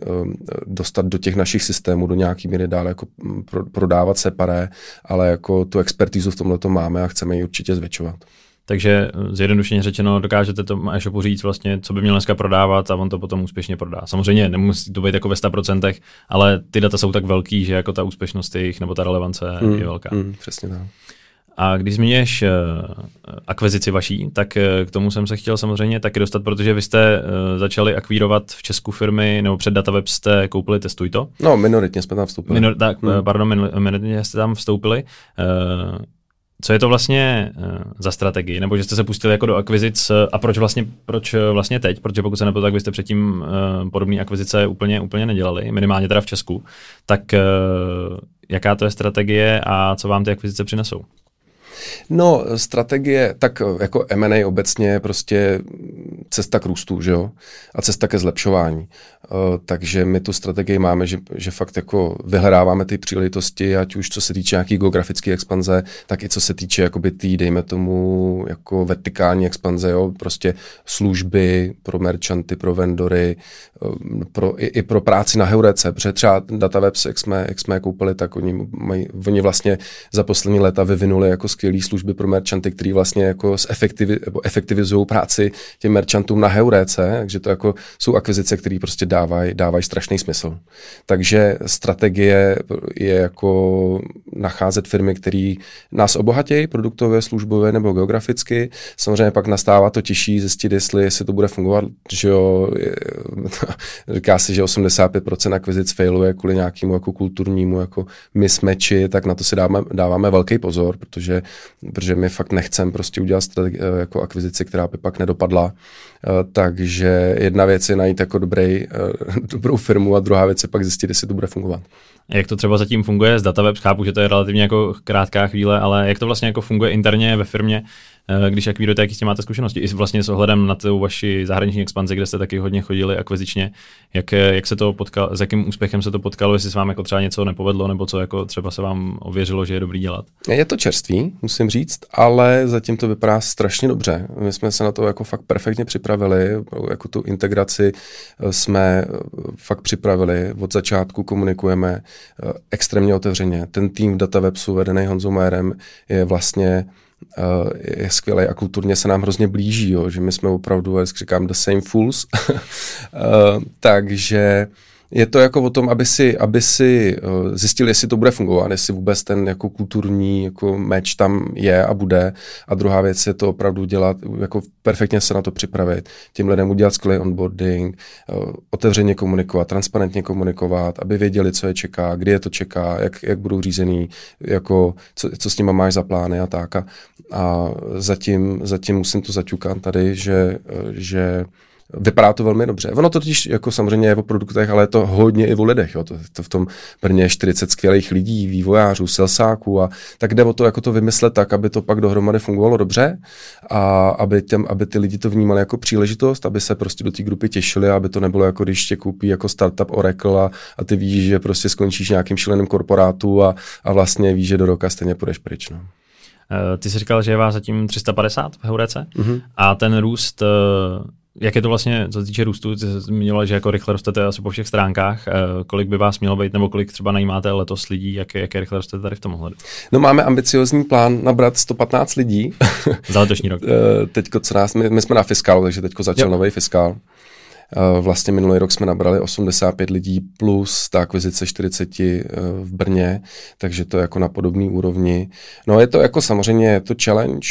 dostat do těch našich systémů, do nějaký míry dále jako mm, prodávat separé, ale jako tu expertizu v tomhle máme a chceme ji určitě zvětšovat. Takže eh, zjednodušeně řečeno, dokážete to e-shopu říct vlastně, co by měl dneska prodávat a on to potom úspěšně prodá. Samozřejmě nemusí to být jako ve 100%, ale ty data jsou tak velký, že jako ta úspěšnost jejich nebo ta relevance mm, je velká. Mm, přesně tak. A když zmíníš uh, akvizici vaší, tak uh, k tomu jsem se chtěl samozřejmě taky dostat, protože vy jste uh, začali akvírovat v Česku firmy, nebo před Dataweb jste koupili Testuj to. No, minoritně jsme tam vstoupili. Minor, tak, hmm. Pardon, minoritně jste tam vstoupili. Uh, co je to vlastně uh, za strategii, nebo že jste se pustili jako do akvizic uh, a proč vlastně, proč uh, vlastně teď, protože pokud se nepletu, tak byste předtím podobné akvizice úplně, úplně nedělali, minimálně teda v Česku, tak jaká to je strategie a co vám ty akvizice přinesou? No, strategie, tak jako M&A obecně je prostě cesta k růstu, že jo? A cesta ke zlepšování. Uh, takže my tu strategii máme, že, že fakt jako vyhledáváme ty příležitosti, ať už co se týče nějaký geografické expanze, tak i co se týče jakoby tý, dejme tomu, jako vertikální expanze, jo? Prostě služby pro merchanty, pro vendory, uh, pro, i, i, pro práci na Heurece, protože třeba Datawebs, jak jsme, jak jsme koupili, tak oni, mají, oni vlastně za poslední léta vyvinuli jako skvělé služby pro merchanty, které vlastně jako efektivi, efektivizují práci těm merchantům na Heurece, takže to jako jsou akvizice, které prostě dávají dávaj strašný smysl. Takže strategie je jako nacházet firmy, které nás obohatějí produktově, službově nebo geograficky. Samozřejmě pak nastává to těžší zjistit, jestli, jestli to bude fungovat, že jo, říká se, že 85% akvizic failuje kvůli nějakému jako kulturnímu jako mismatchi, tak na to si dáme, dáváme velký pozor, protože protože my fakt nechceme prostě udělat strategi- eh, jako akvizici, která by pak nedopadla. Eh, takže jedna věc je najít jako dobrý, eh, dobrou firmu a druhá věc je pak zjistit, jestli to bude fungovat. Jak to třeba zatím funguje s Dataweb? Chápu, že to je relativně jako krátká chvíle, ale jak to vlastně jako funguje interně ve firmě? Eh, když akvírujete, jaký s tím máte zkušenosti. I vlastně s ohledem na tu vaši zahraniční expanzi, kde jste taky hodně chodili akvizičně, jak, eh, jak se to potkalo, s jakým úspěchem se to potkalo, jestli se vám jako třeba něco nepovedlo, nebo co jako třeba se vám ověřilo, že je dobrý dělat? Je to čerstvý, musím říct, ale zatím to vypadá strašně dobře. My jsme se na to jako fakt perfektně připravili, jako tu integraci eh, jsme fakt připravili, od začátku komunikujeme extrémně otevřeně. Ten tým v Datawebsu vedený Honzou Majerem je vlastně je skvělý a kulturně se nám hrozně blíží, jo, že my jsme opravdu, jak říkám, the same fools. uh, takže je to jako o tom, aby si, aby si uh, zjistil, jestli to bude fungovat, jestli vůbec ten jako kulturní jako meč tam je a bude. A druhá věc je to opravdu dělat, jako perfektně se na to připravit, těm lidem udělat skvělý onboarding, uh, otevřeně komunikovat, transparentně komunikovat, aby věděli, co je čeká, kdy je to čeká, jak, jak budou řízený, jako, co, co s nimi máš za plány a tak. A, a zatím, zatím musím to zaťukat tady, že, že Vypadá to velmi dobře. Ono to totiž jako samozřejmě je o produktech, ale je to hodně i o lidech. Jo. To, to v tom Brně 40 skvělých lidí, vývojářů, selsáků a tak jde o to, jako to vymyslet tak, aby to pak dohromady fungovalo dobře a aby, těm, aby ty lidi to vnímali jako příležitost, aby se prostě do té grupy těšili, aby to nebylo jako když tě koupí jako startup Oracle a, a ty víš, že prostě skončíš nějakým šíleným korporátu a, a vlastně víš, že do roka stejně půjdeš pryč. No. Eh, ty jsi říkal, že je vás zatím 350 v Heurece mm-hmm. a ten růst eh, jak je to vlastně, co se týče růstu, ty jsi zmiňoval, že jako rychle rostete asi po všech stránkách. Eh, kolik by vás mělo být, nebo kolik třeba najímáte letos lidí, jak, jak rychle rostete tady v tom ohledu? No máme ambiciozní plán nabrat 115 lidí. Za letošní rok. teďko, co nás, my, my, jsme na fiskálu, takže teďko začal nový fiskál. Vlastně minulý rok jsme nabrali 85 lidí plus ta akvizice 40 v Brně, takže to je jako na podobné úrovni. No je to jako samozřejmě je to challenge,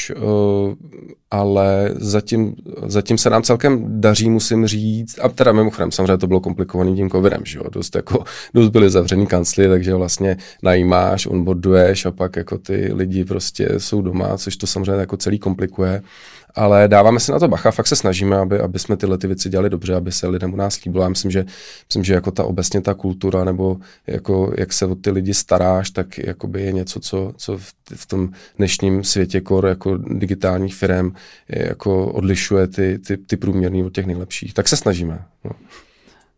ale zatím, zatím se nám celkem daří, musím říct, a teda mimochodem samozřejmě to bylo komplikovaný tím covidem, že jo, dost jako, dost byly zavřený kancly, takže vlastně najímáš, onboarduješ a pak jako ty lidi prostě jsou doma, což to samozřejmě jako celý komplikuje ale dáváme se na to bacha, fakt se snažíme, aby, aby jsme tyhle ty věci dělali dobře, aby se lidem u nás líbilo. Já myslím, že, myslím, že jako ta obecně ta kultura, nebo jako jak se o ty lidi staráš, tak jakoby je něco, co, co v, v tom dnešním světě kor jako digitálních firm jako odlišuje ty, ty, ty průměrný od těch nejlepších. Tak se snažíme. No.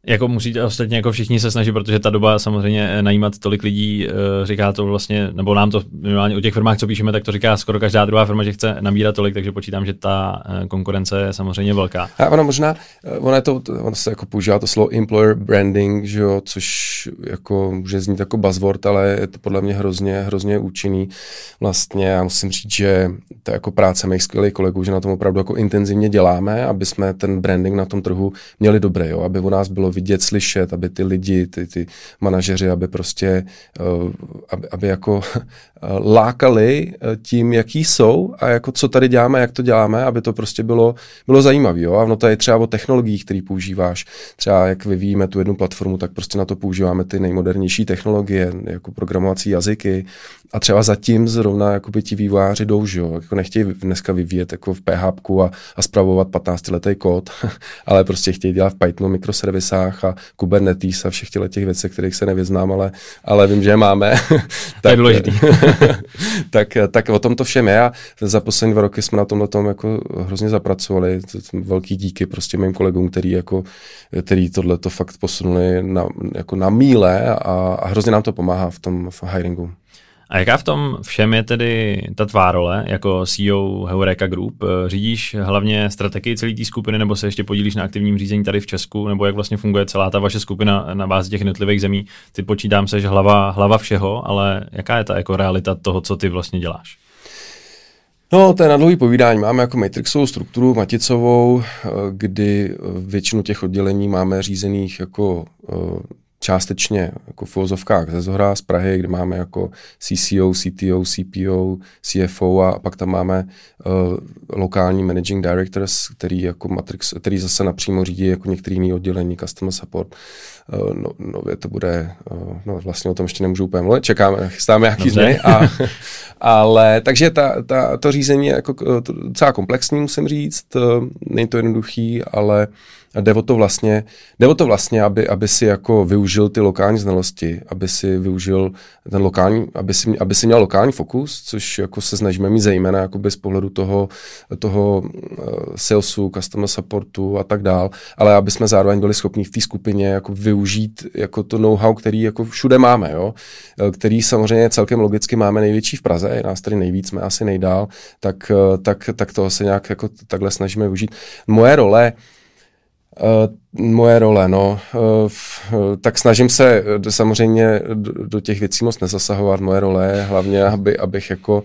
Jako musíte ostatně jako všichni se snažit, protože ta doba samozřejmě eh, najímat tolik lidí, eh, říká to vlastně, nebo nám to minimálně o těch firmách, co píšeme, tak to říká skoro každá druhá firma, že chce nabírat tolik, takže počítám, že ta eh, konkurence je samozřejmě velká. A ona možná, ona, to, ona se jako používá to slovo employer branding, že jo, což jako může znít jako buzzword, ale je to podle mě hrozně, hrozně účinný. Vlastně já musím říct, že to je jako práce mých skvělých kolegů, že na tom opravdu jako intenzivně děláme, aby jsme ten branding na tom trhu měli dobrý, jo, aby u nás bylo vidět, slyšet, aby ty lidi, ty, ty manažeři, aby prostě, uh, aby, aby jako lákali eh, tím, jaký jsou a jako co tady děláme, jak to děláme, aby to prostě bylo, bylo zajímavé. Jo? A ono to je třeba o technologiích, které používáš. Třeba jak vyvíjíme tu jednu platformu, tak prostě na to používáme ty nejmodernější technologie, jako programovací jazyky. A třeba zatím zrovna jakoby ti vývojáři jdou, že jo? Jako nechtějí dneska vyvíjet jako v PHP a, a spravovat 15 letý kód, ale prostě chtějí dělat v Pythonu, mikroservisách a Kubernetes a všech těch věcí, kterých se nevyznám, ale, ale vím, že je máme. tak, je důležitý. tak, tak o tom to všem je a za poslední dva roky jsme na tomhle tom jako hrozně zapracovali. Velký díky prostě mým kolegům, který, jako, který tohle to fakt posunuli na, jako na míle a, a hrozně nám to pomáhá v tom v hiringu. A jaká v tom všem je tedy ta tvá role jako CEO Heureka Group? Řídíš hlavně strategii celé té skupiny nebo se ještě podílíš na aktivním řízení tady v Česku? Nebo jak vlastně funguje celá ta vaše skupina na bázi těch jednotlivých zemí? Ty počítám se, že hlava, hlava všeho, ale jaká je ta jako realita toho, co ty vlastně děláš? No, to je na dlouhý povídání. Máme jako matrixovou strukturu, maticovou, kdy většinu těch oddělení máme řízených jako částečně jako v uvozovkách ze Zohra z Prahy, kde máme jako CCO, CTO, CPO, CFO a pak tam máme uh, lokální managing directors, který jako Matrix, který zase napřímo řídí jako některý jiný oddělení, customer support. Uh, no, nově to bude, uh, no vlastně o tom ještě nemůžu úplně mluvit, čekáme, chystáme nějaký změny. A, ale takže ta, ta, to řízení je jako docela komplexní, musím říct, není to jednoduchý, ale jde o to vlastně, jde o to vlastně aby, aby si jako využil ty lokální znalosti, aby si využil ten lokální, aby si, aby si měl lokální fokus, což jako se snažíme mít zejména jakoby z pohledu toho, toho uh, salesu, customer supportu a tak dál, ale aby jsme zároveň byli schopni v té skupině jako využít jako to know-how, který jako všude máme, jo? Eh, který samozřejmě celkem logicky máme největší v Praze, je nás tady nejvíc, jsme asi nejdál, tak, eh, tak, tak toho se nějak jako takhle snažíme využít. Moje role moje role, no, uh, tak snažím se samozřejmě do, do těch věcí moc nezasahovat. Moje role je hlavně, aby, abych jako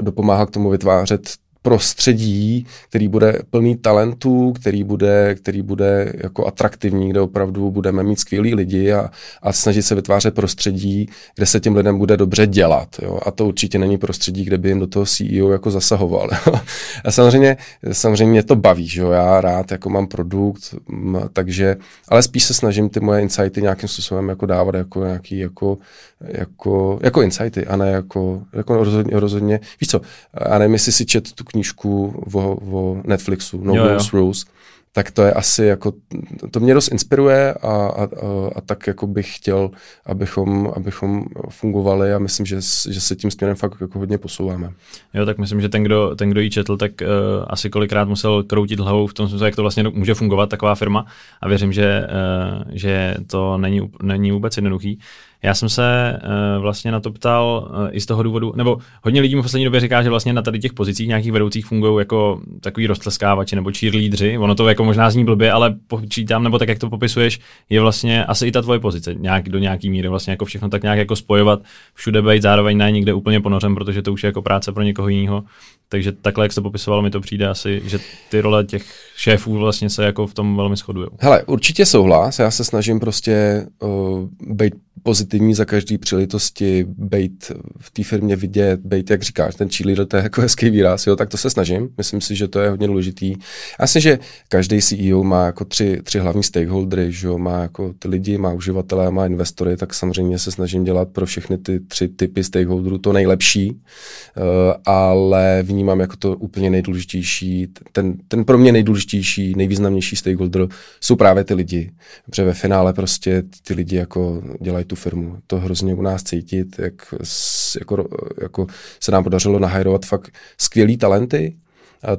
dopomáhal k tomu vytvářet prostředí, který bude plný talentů, který bude, který bude jako atraktivní, kde opravdu budeme mít skvělý lidi a, a snažit se vytvářet prostředí, kde se těm lidem bude dobře dělat. Jo? A to určitě není prostředí, kde by jim do toho CEO jako zasahoval. a samozřejmě, samozřejmě mě to baví, že jo? já rád jako mám produkt, takže, ale spíš se snažím ty moje insighty nějakým způsobem jako dávat jako nějaký jako, jako, jako insighty a ne jako, jako rozhodně, rozhodně, víš co, a nevím, jestli si čet tu knížku o, o Netflixu, No jo, Rules jo. Rules, tak to je asi jako, to mě dost inspiruje a, a, a, tak jako bych chtěl, abychom, abychom fungovali a myslím, že, že se tím směrem fakt jako hodně posouváme. Jo, tak myslím, že ten, kdo, ten, kdo ji četl, tak uh, asi kolikrát musel kroutit hlavou v tom smyslu, jak to vlastně může fungovat taková firma a věřím, že, uh, že to není, není vůbec jednoduchý. Já jsem se uh, vlastně na to ptal uh, i z toho důvodu, nebo hodně lidí mi v poslední době říká, že vlastně na tady těch pozicích nějakých vedoucích fungují jako takový roztleskávači nebo cheerleadři. Ono to jako možná zní blbě, ale počítám, nebo tak, jak to popisuješ, je vlastně asi i ta tvoje pozice nějak, do nějaký míry vlastně jako všechno tak nějak jako spojovat, všude být, zároveň ne někde úplně ponořem, protože to už je jako práce pro někoho jiného. Takže takhle, jak se popisoval, mi to přijde asi, že ty role těch šéfů vlastně se jako v tom velmi shodují. Hele, určitě souhlas. Já se snažím prostě uh, být pozitivní za každý příležitosti, být v té firmě vidět, být, jak říkáš, ten cheerleader, to je jako hezký výraz, jo, tak to se snažím. Myslím si, že to je hodně důležitý. Já myslím, že každý CEO má jako tři, tři hlavní stakeholdery, že jo, má jako ty lidi, má uživatele, má investory, tak samozřejmě se snažím dělat pro všechny ty tři typy stakeholderů to nejlepší, uh, ale vnímám jako to úplně nejdůležitější, ten, ten pro mě nejdůležitější, nejvýznamnější stakeholder jsou právě ty lidi, protože ve finále prostě ty lidi jako dělají tu firmu. To hrozně u nás cítit, jak, jako, jako se nám podařilo nahajrovat fakt skvělý talenty,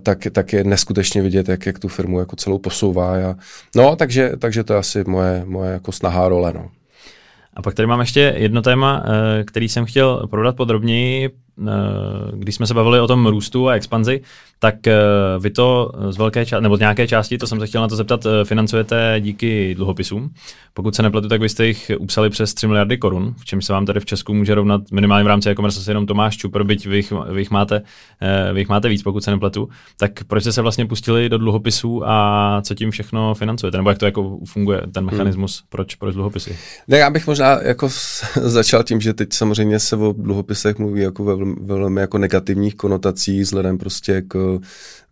tak, tak je neskutečně vidět, jak, jak tu firmu jako celou posouvá. A, no, takže, takže to je asi moje, moje jako snahá role. No. A pak tady mám ještě jedno téma, eh, který jsem chtěl prodat podrobněji, eh, když jsme se bavili o tom růstu a expanzi, tak eh, vy to z velké části, nebo z nějaké části, to jsem se chtěl na to zeptat, financujete díky dluhopisům. Pokud se nepletu, tak vy jste jich upsali přes 3 miliardy korun, v čem se vám tady v Česku může rovnat minimálně v rámci e-commerce jenom Tomáš Čupr, byť vy jich, vy jich, máte, vy jich máte víc, pokud se nepletu. Tak proč jste se vlastně pustili do dluhopisů a co tím všechno financujete? Nebo jak to jako funguje, ten mechanismus, hmm. proč, proč dluhopisy? Ne, já bych možná jako začal tím, že teď samozřejmě se o dluhopisech mluví jako ve velmi jako negativních konotacích vzhledem prostě k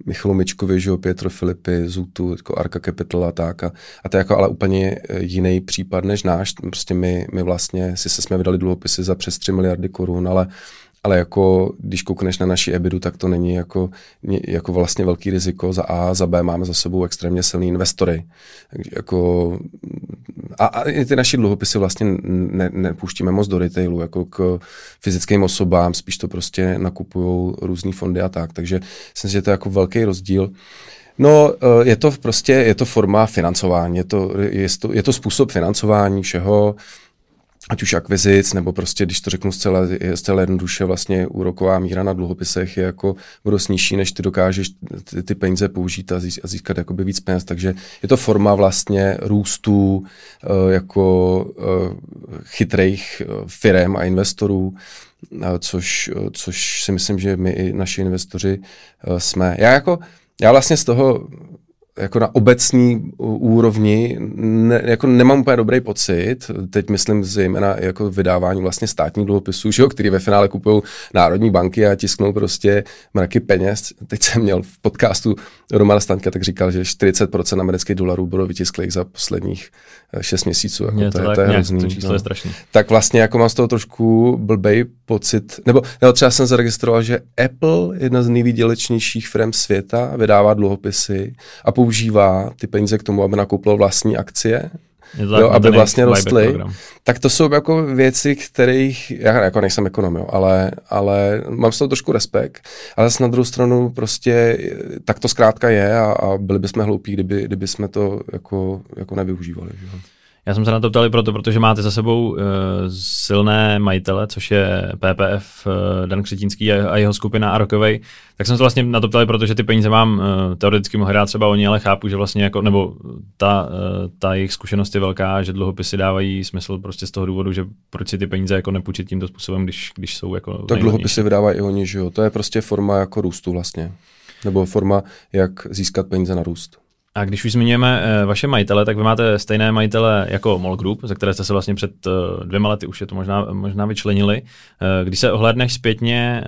Michalu Mičkovi, že jo, Pietro Filipy, Zutu, jako Arka Capital a tak. A, a to je jako ale úplně jiný případ než náš. Prostě my, my vlastně si se jsme vydali dluhopisy za přes 3 miliardy korun, ale ale jako když koukneš na naši EBITu, tak to není jako, jako vlastně velký riziko. Za A, za B máme za sebou extrémně silný investory. Jako, a, a i ty naši dluhopisy vlastně ne, nepouštíme moc do retailu, jako k fyzickým osobám, spíš to prostě nakupují různý fondy a tak. Takže myslím že to je jako velký rozdíl. No, eh, je to prostě, je to forma financování, je to, je to, je to způsob financování všeho, ať už akvizic, nebo prostě, když to řeknu zcela, zcela jednoduše, vlastně úroková míra na dluhopisech je jako dost nižší, než ty dokážeš ty, ty peníze použít a, získat, a získat jakoby víc peněz. Takže je to forma vlastně růstu uh, jako uh, chytrých uh, firm a investorů, což, což si myslím, že my i naši investoři jsme. Já jako já vlastně z toho jako na obecní úrovni ne, jako nemám úplně dobrý pocit. Teď myslím zejména jako vydávání vlastně státních dluhopisů, že jo, který ve finále kupují národní banky a tisknou prostě mraky peněz. Teď jsem měl v podcastu Romana Stanka, tak říkal, že 40% amerických dolarů bylo vytisklých za posledních 6 eh, měsíců. Jako to, to, je, to je hrozný. To číslo no. je strašný. Tak vlastně jako mám z toho trošku blbej pocit, nebo, nebo třeba jsem zaregistroval, že Apple, jedna z nejvýdělečnějších firm světa, vydává dluhopisy a používá ty peníze k tomu, aby nakoupil vlastní akcie, jo, aby vlastně rostly, tak to jsou jako věci, kterých, já jako nejsem ekonom, jo, ale, ale mám z toho trošku respekt, ale na druhou stranu prostě tak to zkrátka je a, a byli bychom hloupí, kdyby, kdyby jsme to jako, jako nevyužívali. Že? Já jsem se na to ptali proto, protože máte za sebou uh, silné majitele, což je PPF, uh, eh, Dan Křetínský a, a jeho skupina Arokovej. Tak jsem se vlastně na to ptali, protože ty peníze mám uh, teoreticky mohli dát třeba oni, ale chápu, že vlastně jako, nebo ta, uh, ta jejich zkušenost je velká, že dluhopisy dávají smysl prostě z toho důvodu, že proč si ty peníze jako nepůjčit tímto způsobem, když, když jsou jako Tak dluhopisy vydávají i oni, že jo. To je prostě forma jako růstu vlastně. Nebo forma, jak získat peníze na růst. A když už zmiňujeme uh, vaše majitele, tak vy máte stejné majitele jako Mall Group, ze které jste se vlastně před uh, dvěma lety už je to možná, možná vyčlenili. Uh, když se ohledneš zpětně,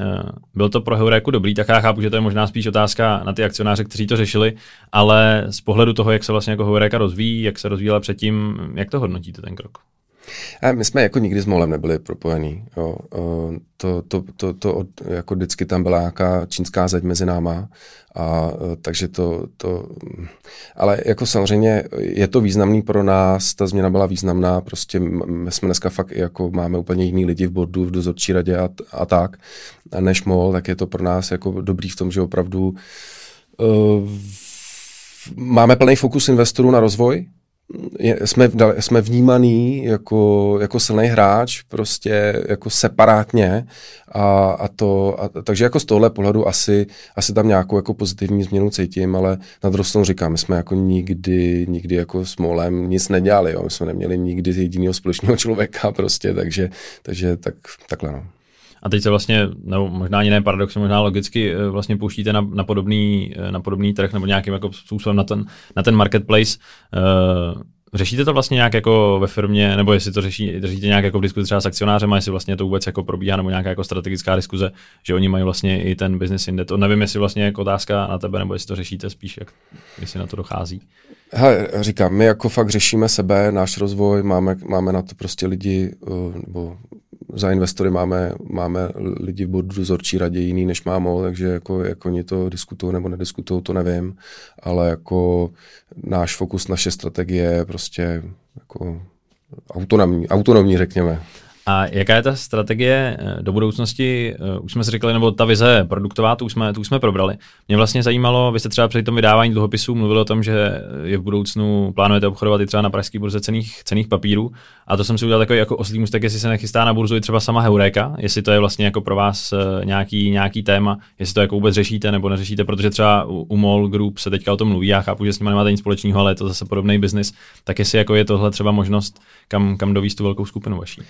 byl to pro Heuréku dobrý, tak já chápu, že to je možná spíš otázka na ty akcionáře, kteří to řešili, ale z pohledu toho, jak se vlastně jako Heuréka rozvíjí, jak se rozvíjela předtím, jak to hodnotíte ten krok? A my jsme jako nikdy s Molem nebyli propojení. Jo. To, to, to, to, jako vždycky tam byla nějaká čínská zeď mezi náma, a, takže to, to, ale jako samozřejmě je to významný pro nás, ta změna byla významná, prostě my jsme dneska fakt jako máme úplně jiný lidi v bodu, v dozorčí radě a, a tak, než Mol, tak je to pro nás jako dobrý v tom, že opravdu uh, máme plný fokus investorů na rozvoj, je, jsme, jsme vnímaný jako, jako silný hráč, prostě jako separátně a, a to, a, takže jako z tohle pohledu asi, asi tam nějakou jako pozitivní změnu cítím, ale na druhou říkám, my jsme jako nikdy, nikdy jako s Molem nic nedělali, jo. my jsme neměli nikdy jediného společného člověka prostě, takže, takže tak, takhle no. A teď se vlastně, nebo možná ani ne paradoxně, možná logicky eh, vlastně pouštíte na, na, podobný, eh, na podobný trh nebo nějakým jako způsobem na ten, na ten marketplace. Uh, Řešíte to vlastně nějak jako ve firmě, nebo jestli to řeší, řešíte nějak jako v diskuzi třeba s akcionářem, a jestli vlastně to vůbec jako probíhá, nebo nějaká jako strategická diskuze, že oni mají vlastně i ten business index. To nevím, jestli vlastně jako otázka na tebe, nebo jestli to řešíte spíš, jak, jestli na to dochází. Hele, říkám, my jako fakt řešíme sebe, náš rozvoj, máme, máme na to prostě lidi, nebo za investory máme, máme lidi v bodu dozorčí radě jiný, než má MOL, takže jako, jako oni to diskutují nebo nediskutují, to nevím, ale jako náš fokus, naše strategie je prostě jako autonomní, autonomní řekněme. A jaká je ta strategie eh, do budoucnosti? Eh, už jsme si říkali, nebo ta vize produktová, tu jsme, tu jsme probrali. Mě vlastně zajímalo, vy jste třeba při tom vydávání dluhopisů mluvili o tom, že je v budoucnu plánujete obchodovat i třeba na pražské burze cených, cených papírů. A to jsem si udělal takový jako oslý můstek, jestli se nechystá na burzu i třeba sama Heureka, jestli to je vlastně jako pro vás eh, nějaký, nějaký téma, jestli to jako vůbec řešíte nebo neřešíte, protože třeba u, MOL Group se teďka o tom mluví, já chápu, že s nimi nemáte nic společného, ale je to zase podobný biznis, tak jestli jako je tohle třeba možnost, kam, kam dovíst tu velkou skupinu vaší.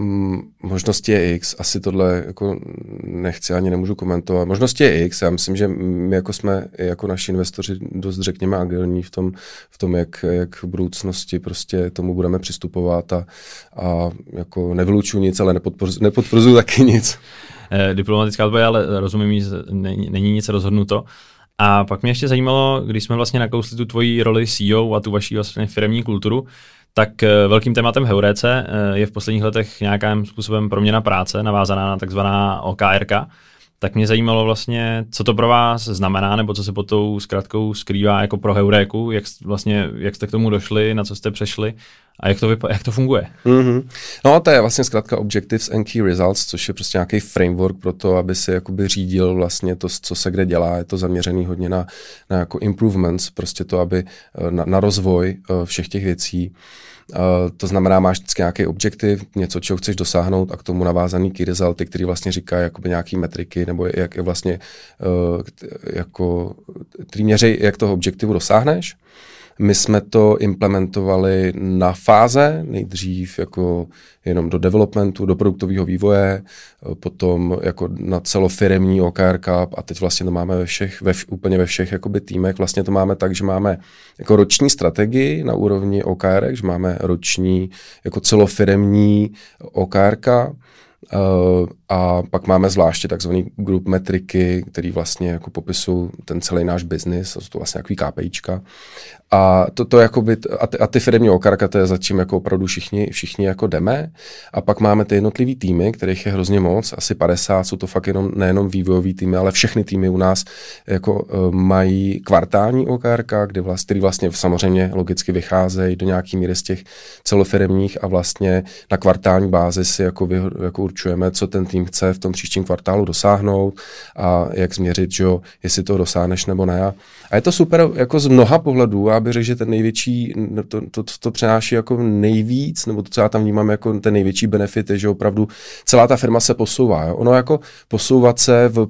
Mm, možnosti je X, asi tohle jako nechci ani nemůžu komentovat. Možnosti je X, já myslím, že my jako jsme, jako naši investoři dost řekněme agilní v tom, v tom jak, jak v budoucnosti prostě tomu budeme přistupovat a, a jako nevylučuju nic, ale nepodporuji taky nic. Eh, diplomatická odpověď, ale rozumím, není, není nic rozhodnuto. A pak mě ještě zajímalo, když jsme vlastně nakousli tu tvoji roli CEO a tu vaši vlastně firmní kulturu, tak eh, velkým tématem Heuréce eh, je v posledních letech nějakým způsobem proměna práce, navázaná na takzvaná OKRK. Tak mě zajímalo vlastně, co to pro vás znamená, nebo co se pod tou zkratkou skrývá jako pro Heuréku, jak, vlastně, jak jste k tomu došli, na co jste přešli a jak to, vypa- jak to funguje? Mm-hmm. No to je vlastně zkrátka Objectives and Key Results, což je prostě nějaký framework pro to, aby si jakoby řídil vlastně to, co se kde dělá. Je to zaměřený hodně na, na jako improvements, prostě to, aby eh, na, na rozvoj všech těch věcí. To znamená, máš vždycky nějaký objektiv, něco, čeho chceš dosáhnout a k tomu navázaný key resulty, který vlastně říká jakoby nějaký metriky, nebo jak je vlastně, uh, jako, který měří, jak toho objektivu dosáhneš. My jsme to implementovali na fáze, nejdřív jako jenom do developmentu, do produktového vývoje, potom jako na celofiremní OKR a teď vlastně to máme ve všech, ve, úplně ve všech jakoby týmech. Vlastně to máme tak, že máme jako roční strategii na úrovni OKR, že máme roční jako celofiremní OKR, a pak máme zvláště takzvaný group metriky, který vlastně jako popisují ten celý náš biznis, jsou to vlastně takový KPIčka. A to, to jakoby, a ty, a ty firmní okarka, to je zatím jako opravdu všichni, všichni jako jdeme. A pak máme ty jednotlivý týmy, kterých je hrozně moc, asi 50, jsou to fakt jenom, nejenom vývojový týmy, ale všechny týmy u nás jako uh, mají kvartální okarka, kde vlastně, který vlastně samozřejmě logicky vycházejí do nějaký míry z těch celofiremních a vlastně na kvartální bázi si jako, vy, jako určujeme, co ten tým chce v tom příštím kvartálu dosáhnout a jak změřit, že jo, jestli to dosáhneš nebo ne. A je to super jako z mnoha pohledů, aby řekl, že ten největší, to, to, to, to přenáší jako nejvíc, nebo to, co já tam vnímám jako ten největší benefit, je, že opravdu celá ta firma se posouvá. Jo. Ono jako posouvat se v,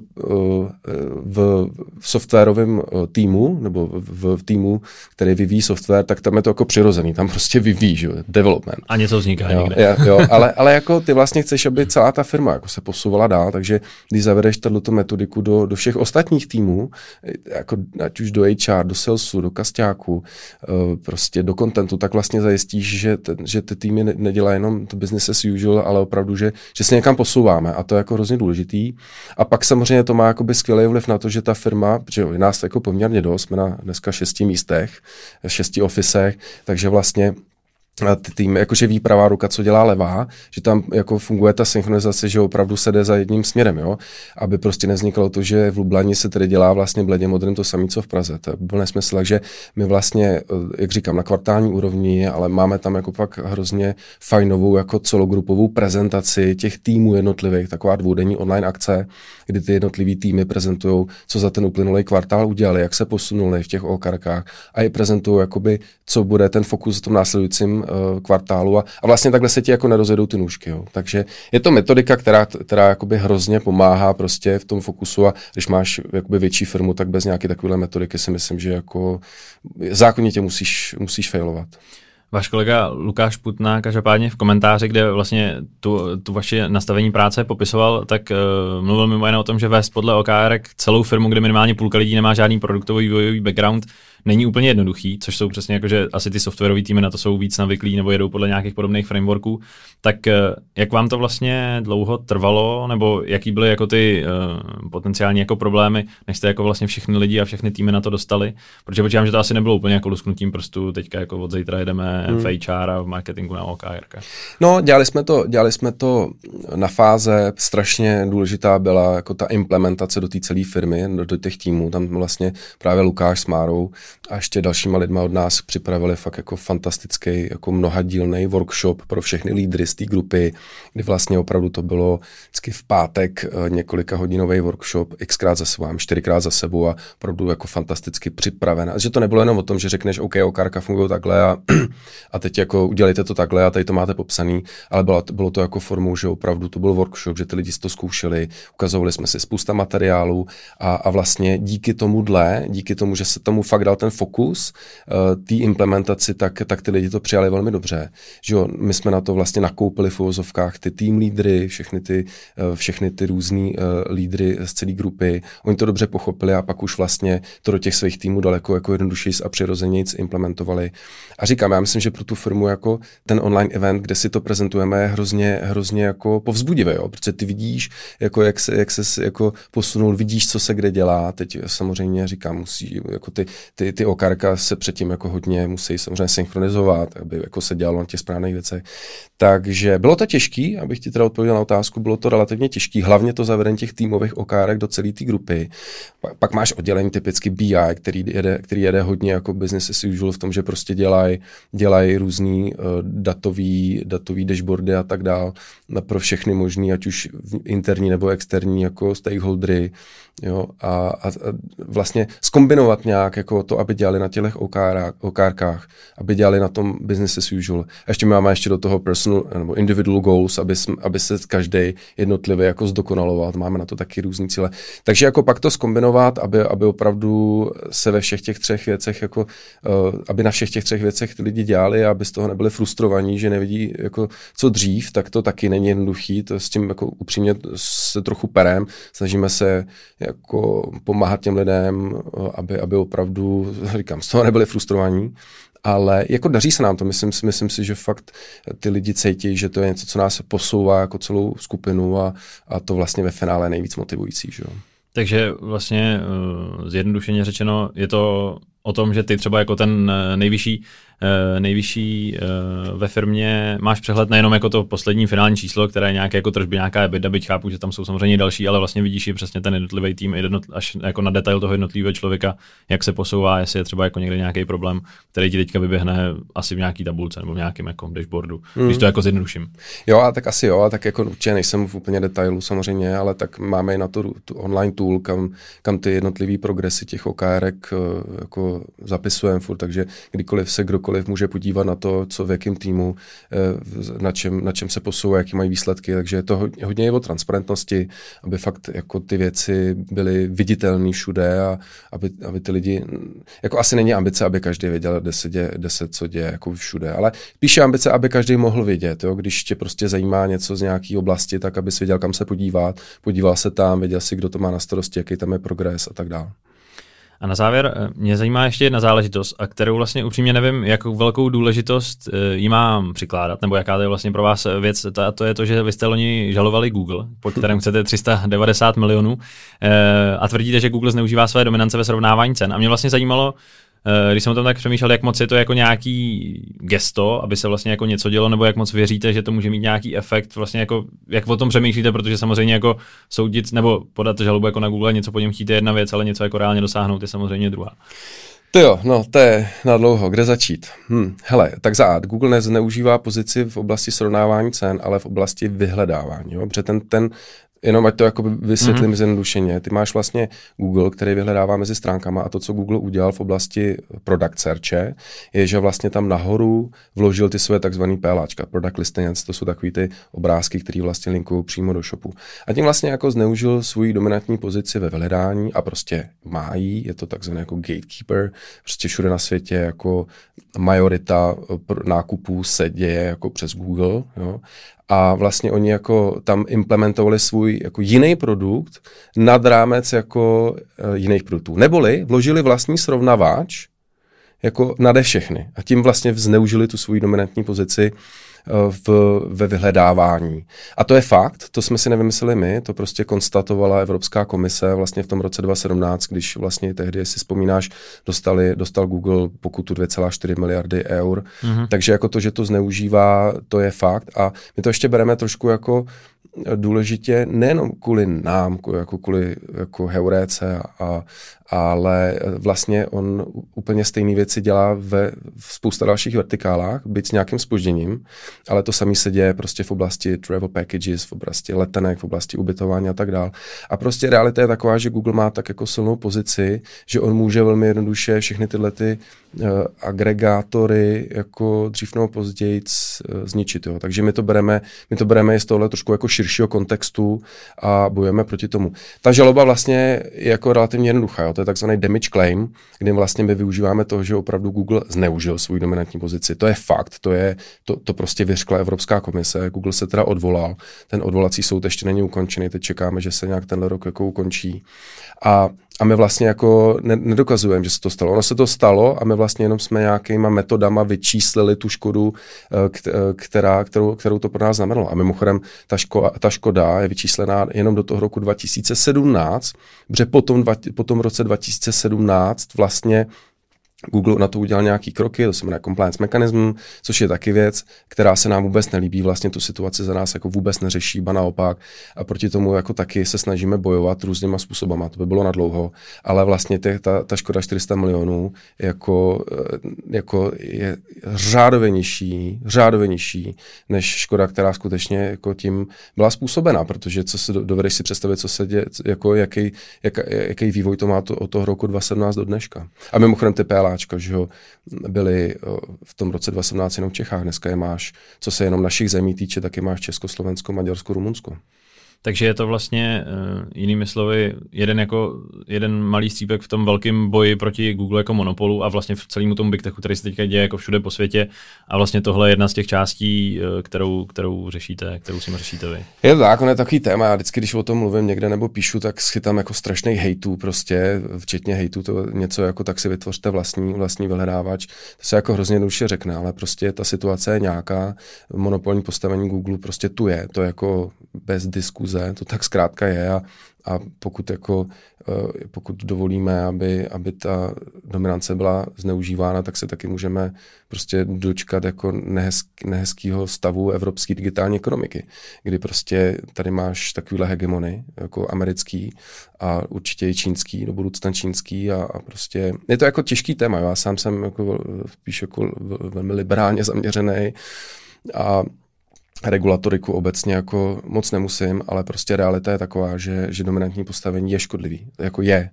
v, v softwarovém eh, týmu, nebo v, v týmu, který vyvíjí software, tak tam je to jako přirozený, tam prostě vyvíjí, že jo, development. A něco vzniká jo, někde. Jo, jo, ale, ale jako ty vlastně chceš, aby celá ta firma jako se posouvala dál, takže když zavedeš tato metodiku do, do všech ostatních týmů, jako ať už do HR, do salesu, do kastáku, eh, prostě do contentu, tak vlastně zajistíš, že, te, že ty týmy nedělají jenom to business as usual, ale opravdu, že, že se někam posouváme a to je jako hrozně důležitý. A pak samozřejmě to má jakoby skvělý vliv na to, že ta firma, protože nás jako poměrně dost, jsme na dneska šesti místech, šesti ofisech, takže vlastně ty týmy, jakože ví pravá ruka, co dělá levá, že tam jako funguje ta synchronizace, že opravdu se jde za jedním směrem, jo? aby prostě nevzniklo to, že v Lublani se tedy dělá vlastně bledě modrým to samé, co v Praze. To byl nesmysl, takže my vlastně, eh, jak říkám, na kvartální úrovni, ale máme tam jako pak hrozně fajnovou jako celogrupovou prezentaci těch týmů jednotlivých, taková dvoudenní online akce, kdy ty jednotlivý týmy prezentují, co za ten uplynulý kvartál udělali, jak se posunuli v těch okarkách a i prezentují, jakoby, co bude ten fokus v tom následujícím kvartálu a, a vlastně takhle se ti jako nerozjedou ty nůžky. Jo. Takže je to metodika, která, která jakoby hrozně pomáhá prostě v tom fokusu a když máš jakoby větší firmu, tak bez nějaké takové metodiky si myslím, že jako zákonitě musíš, musíš failovat. Váš kolega Lukáš Putná každopádně v komentáři, kde vlastně tu, tu vaši nastavení práce popisoval, tak uh, mluvil mimo jiné o tom, že vést podle OKR celou firmu, kde minimálně půlka lidí nemá žádný produktový vývojový background, není úplně jednoduchý, což jsou přesně jako, že asi ty softwarové týmy na to jsou víc navyklí nebo jedou podle nějakých podobných frameworků. Tak eh, jak vám to vlastně dlouho trvalo, nebo jaký byly jako ty uh, potenciální jako problémy, než jste jako vlastně všechny lidi a všechny týmy na to dostali? Protože počítám, že to asi nebylo úplně jako lusknutím prstu, teďka jako od zítra jedeme hmm. v HR a v marketingu na OKR. No, dělali jsme to, dělali jsme to na fáze, strašně důležitá byla jako ta implementace do té celé firmy, do, do těch týmů. Tam vlastně právě Lukáš s Márou a ještě dalšíma lidma od nás připravili fakt jako fantastický, jako mnohadílný workshop pro všechny lídry z té grupy, kdy vlastně opravdu to bylo vždycky v pátek eh, několika hodinový workshop, xkrát za sebou, čtyřikrát za sebou a opravdu jako fantasticky připravená. Že to nebylo jenom o tom, že řekneš, OK, okárka fungují takhle a, a teď jako udělejte to takhle a tady to máte popsaný, ale bylo, bylo to jako formou, že opravdu to byl workshop, že ty lidi si to zkoušeli, ukazovali jsme si spousta materiálů a, a vlastně díky tomuhle, díky tomu, že se tomu fakt dal ten fokus uh, té implementaci, tak, tak ty lidi to přijali velmi dobře. Že jo, my jsme na to vlastně nakoupili v uvozovkách ty tým lídry, všechny ty, uh, všechny ty různý uh, lídry z celé grupy. Oni to dobře pochopili a pak už vlastně to do těch svých týmů daleko jako jednodušeji a přirozeně implementovali. A říkám, já myslím, že pro tu firmu jako ten online event, kde si to prezentujeme, je hrozně, hrozně jako povzbudivé, jo? protože ty vidíš, jako jak se, jak se jako posunul, vidíš, co se kde dělá. Teď samozřejmě říkám, musí, jako ty, ty, ty okarka se předtím jako hodně musí samozřejmě synchronizovat, aby jako se dělalo na těch správných věcech. Takže bylo to těžký, abych ti teda odpověděl na otázku, bylo to relativně těžký, hlavně to zavedení těch týmových okárek do celé té grupy. Pak, pak, máš oddělení typicky BI, který jede, který jede hodně jako business as usual v tom, že prostě dělají dělaj různý uh, datový, datový dashboardy a tak dál pro všechny možný, ať už interní nebo externí jako stakeholdery, jo, a, a, a vlastně skombinovat nějak jako to, aby dělali na těch OKRkách, aby dělali na tom business as usual. A ještě máme ještě do toho personal nebo individual goals, aby, jsme, aby se každý jednotlivě jako zdokonaloval. Máme na to taky různý cíle. Takže jako pak to skombinovat, aby, aby opravdu se ve všech těch třech věcech, jako, uh, aby na všech těch třech věcech ty lidi dělali, aby z toho nebyli frustrovaní, že nevidí jako co dřív, tak to taky není jednoduchý. To s tím jako upřímně se trochu perem. Snažíme se jako pomáhat těm lidem, aby, aby opravdu, říkám, z toho nebyli frustrovaní, ale jako daří se nám to. Myslím, myslím si, že fakt ty lidi cítí, že to je něco, co nás posouvá jako celou skupinu a, a to vlastně ve finále je nejvíc motivující. Že jo? Takže vlastně eh, zjednodušeně řečeno je to o tom, že ty třeba jako ten eh, nejvyšší Eh, nejvyšší eh, ve firmě, máš přehled nejenom jako to poslední finální číslo, které je nějaké jako tržby, nějaká EBITDA, byť chápu, že tam jsou samozřejmě další, ale vlastně vidíš i přesně ten jednotlivý tým, až jako na detail toho jednotlivého člověka, jak se posouvá, jestli je třeba jako někde nějaký problém, který ti teďka vyběhne asi v nějaký tabulce nebo v nějakém jako dashboardu, mm. když to jako zjednoduším. Jo, a tak asi jo, a tak jako určitě nejsem v úplně detailu samozřejmě, ale tak máme i na to tu online tool, kam, kam ty jednotlivé progresy těch eh, jako zapisujeme furt, takže kdykoliv se kdokoliv může podívat na to, co v jakém týmu, eh, na čem, na čem se posouvá, jaký mají výsledky. Takže je to hodně, je o transparentnosti, aby fakt jako ty věci byly viditelné všude a aby, aby ty lidi, jako asi není ambice, aby každý věděl, kde se, děje, kde se co děje jako všude, ale píše ambice, aby každý mohl vědět. Jo? Když tě prostě zajímá něco z nějaké oblasti, tak aby věděl, kam se podívat, podíval se tam, věděl si, kdo to má na starosti, jaký tam je progres a tak dále. A na závěr eh, mě zajímá ještě jedna záležitost, a kterou vlastně upřímně nevím, jakou velkou důležitost eh, jí mám přikládat, nebo jaká to je vlastně pro vás věc. A to je to, že vy jste loni žalovali Google, po kterém chcete 390 milionů eh, a tvrdíte, že Google zneužívá své dominance ve srovnávání cen. A mě vlastně zajímalo, když jsem o tom tak přemýšlel, jak moc je to jako nějaký gesto, aby se vlastně jako něco dělo, nebo jak moc věříte, že to může mít nějaký efekt, vlastně jako, jak o tom přemýšlíte, protože samozřejmě jako soudit nebo podat žalobu jako na Google, něco po něm chtít je jedna věc, ale něco jako reálně dosáhnout je samozřejmě druhá. To jo, no to je na dlouho. Kde začít? Hm, hele, tak za ad. Google nezneužívá pozici v oblasti srovnávání cen, ale v oblasti vyhledávání. Jo? Protože ten, ten Jenom ať to jako vysvětlím mm-hmm. zjednodušeně. Ty máš vlastně Google, který vyhledává mezi stránkama a to, co Google udělal v oblasti product searche, je, že vlastně tam nahoru vložil ty své takzvané PLAčka, product listings, to jsou takový ty obrázky, které vlastně linkují přímo do shopu. A tím vlastně jako zneužil svůj dominantní pozici ve vyhledání a prostě májí, je to takzvaný jako gatekeeper, prostě všude na světě jako majorita nákupů se děje jako přes Google, jo? A vlastně oni jako tam implementovali svůj jako jiný produkt nad rámec jako uh, jiných produktů. Neboli vložili vlastní srovnavač jako nade všechny a tím vlastně zneužili tu svou dominantní pozici v, ve vyhledávání. A to je fakt, to jsme si nevymysleli my, to prostě konstatovala Evropská komise vlastně v tom roce 2017, když vlastně tehdy, jestli vzpomínáš, dostali, dostal Google pokutu 2,4 miliardy eur. Mm-hmm. Takže jako to, že to zneužívá, to je fakt. A my to ještě bereme trošku jako důležitě nejenom kvůli nám, jako kvůli jako heuréce, a, ale vlastně on úplně stejné věci dělá ve v spousta dalších vertikálách, byť s nějakým spožděním, ale to samé se děje prostě v oblasti travel packages, v oblasti letenek, v oblasti ubytování a tak dále. A prostě realita je taková, že Google má tak jako silnou pozici, že on může velmi jednoduše všechny tyhle ty uh, agregátory jako dřív nebo později uh, zničit. Jo. Takže my to bereme, my to bereme z tohle trošku jako širšího kontextu a bojujeme proti tomu. Ta žaloba vlastně je jako relativně jednoduchá. Jo. To je takzvaný damage claim, kdy vlastně my využíváme toho, že opravdu Google zneužil svou dominantní pozici. To je fakt, to, je, to, to prostě vyřkla Evropská komise. Google se teda odvolal. Ten odvolací soud ještě není ukončený, teď čekáme, že se nějak tenhle rok jako ukončí. A a my vlastně jako ne, nedokazujeme, že se to stalo. Ono se to stalo a my vlastně jenom jsme nějakýma metodama vyčíslili tu škodu, eh, eh, která, kterou, kterou to pro nás znamenalo. A mimochodem ta, ško, ta škoda je vyčíslená jenom do toho roku 2017, protože po tom, po tom roce 2017 vlastně Google na to udělal nějaký kroky, to se jmenuje compliance mechanism, což je taky věc, která se nám vůbec nelíbí, vlastně tu situaci za nás jako vůbec neřeší, ba naopak. A proti tomu jako taky se snažíme bojovat různýma způsobama, to by bylo na dlouho, ale vlastně tě, ta, ta škoda 400 milionů jako, eh, jako je řádově nižší, řádově nižší, než škoda, která skutečně jako tím byla způsobena, protože co si dovedeš si představit, co se děje, jako jaký, jak, jaký vývoj to má to, od toho roku 2017 do dneška. A mimochodem ty PLA Miláčka, že ho byli v tom roce 2017 jenom v Čechách, dneska je máš, co se jenom našich zemí týče, tak máš Česko, Slovensko, Maďarsko, Rumunsko. Takže je to vlastně, uh, jinými slovy, jeden, jako, jeden malý střípek v tom velkém boji proti Google jako monopolu a vlastně v celému tomu Big Techu, který se teďka děje jako všude po světě. A vlastně tohle je jedna z těch částí, uh, kterou, kterou řešíte, kterou si řešíte vy. Je to tak, on je takový téma. Já vždycky, když o tom mluvím někde nebo píšu, tak schytám jako strašných hejtů prostě, včetně hejtů, to něco jako tak si vytvořte vlastní, vlastní vyhledávač. To se jako hrozně jednoduše řekne, ale prostě ta situace je nějaká, monopolní postavení Google prostě tu je, to je jako bez diskuze, to tak zkrátka je a, a pokud, jako, eh, pokud dovolíme, aby, aby ta dominance byla zneužívána, tak se taky můžeme prostě dočkat jako nehezk, nehezkého stavu evropské digitální ekonomiky, kdy prostě tady máš takovýhle hegemony, jako americký a určitě i čínský, do budoucna čínský a, a prostě je to jako těžký téma, já sám jsem jako spíš jako velmi liberálně zaměřený a regulatoriku obecně jako moc nemusím, ale prostě realita je taková, že, že dominantní postavení je škodlivý. Jako je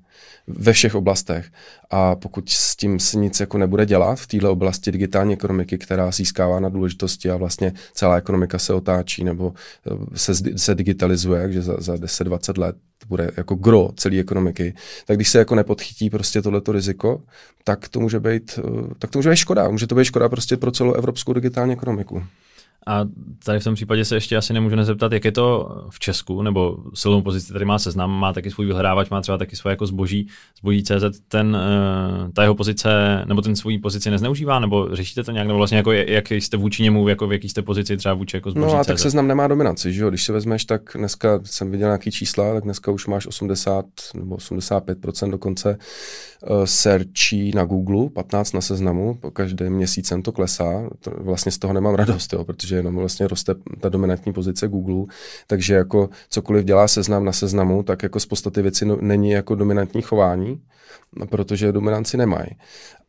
ve všech oblastech. A pokud s tím se nic jako nebude dělat v této oblasti digitální ekonomiky, která získává na důležitosti a vlastně celá ekonomika se otáčí nebo eh, se, se digitalizuje, že za, za 10-20 let bude jako gro celé ekonomiky, tak když se jako nepodchytí prostě tohleto riziko, tak to může být, eh, tak to může být škoda. Může to být škoda prostě pro celou evropskou digitální ekonomiku. A tady v tom případě se ještě asi nemůžu nezeptat, jak je to v Česku, nebo silnou pozici tady má seznam, má taky svůj vyhledávač, má třeba taky svoje jako zboží, zboží CZ, ten, eh, ta jeho pozice, nebo ten svůj pozici nezneužívá, nebo řešíte to nějak, nebo vlastně jako jak jste vůči němu, jako v jaký jste pozici třeba vůči jako zboží No a CZ? tak seznam nemá dominanci, že jo? Když se vezmeš, tak dneska jsem viděl nějaký čísla, tak dneska už máš 80 nebo 85% dokonce uh, searchí na Google, 15 na seznamu, po každém měsícem to klesá. To, vlastně z toho nemám radost, jo, protože jenom vlastně roste ta dominantní pozice Google, takže jako cokoliv dělá seznam na seznamu, tak jako z podstaty věci no, není jako dominantní chování, protože dominanci nemají.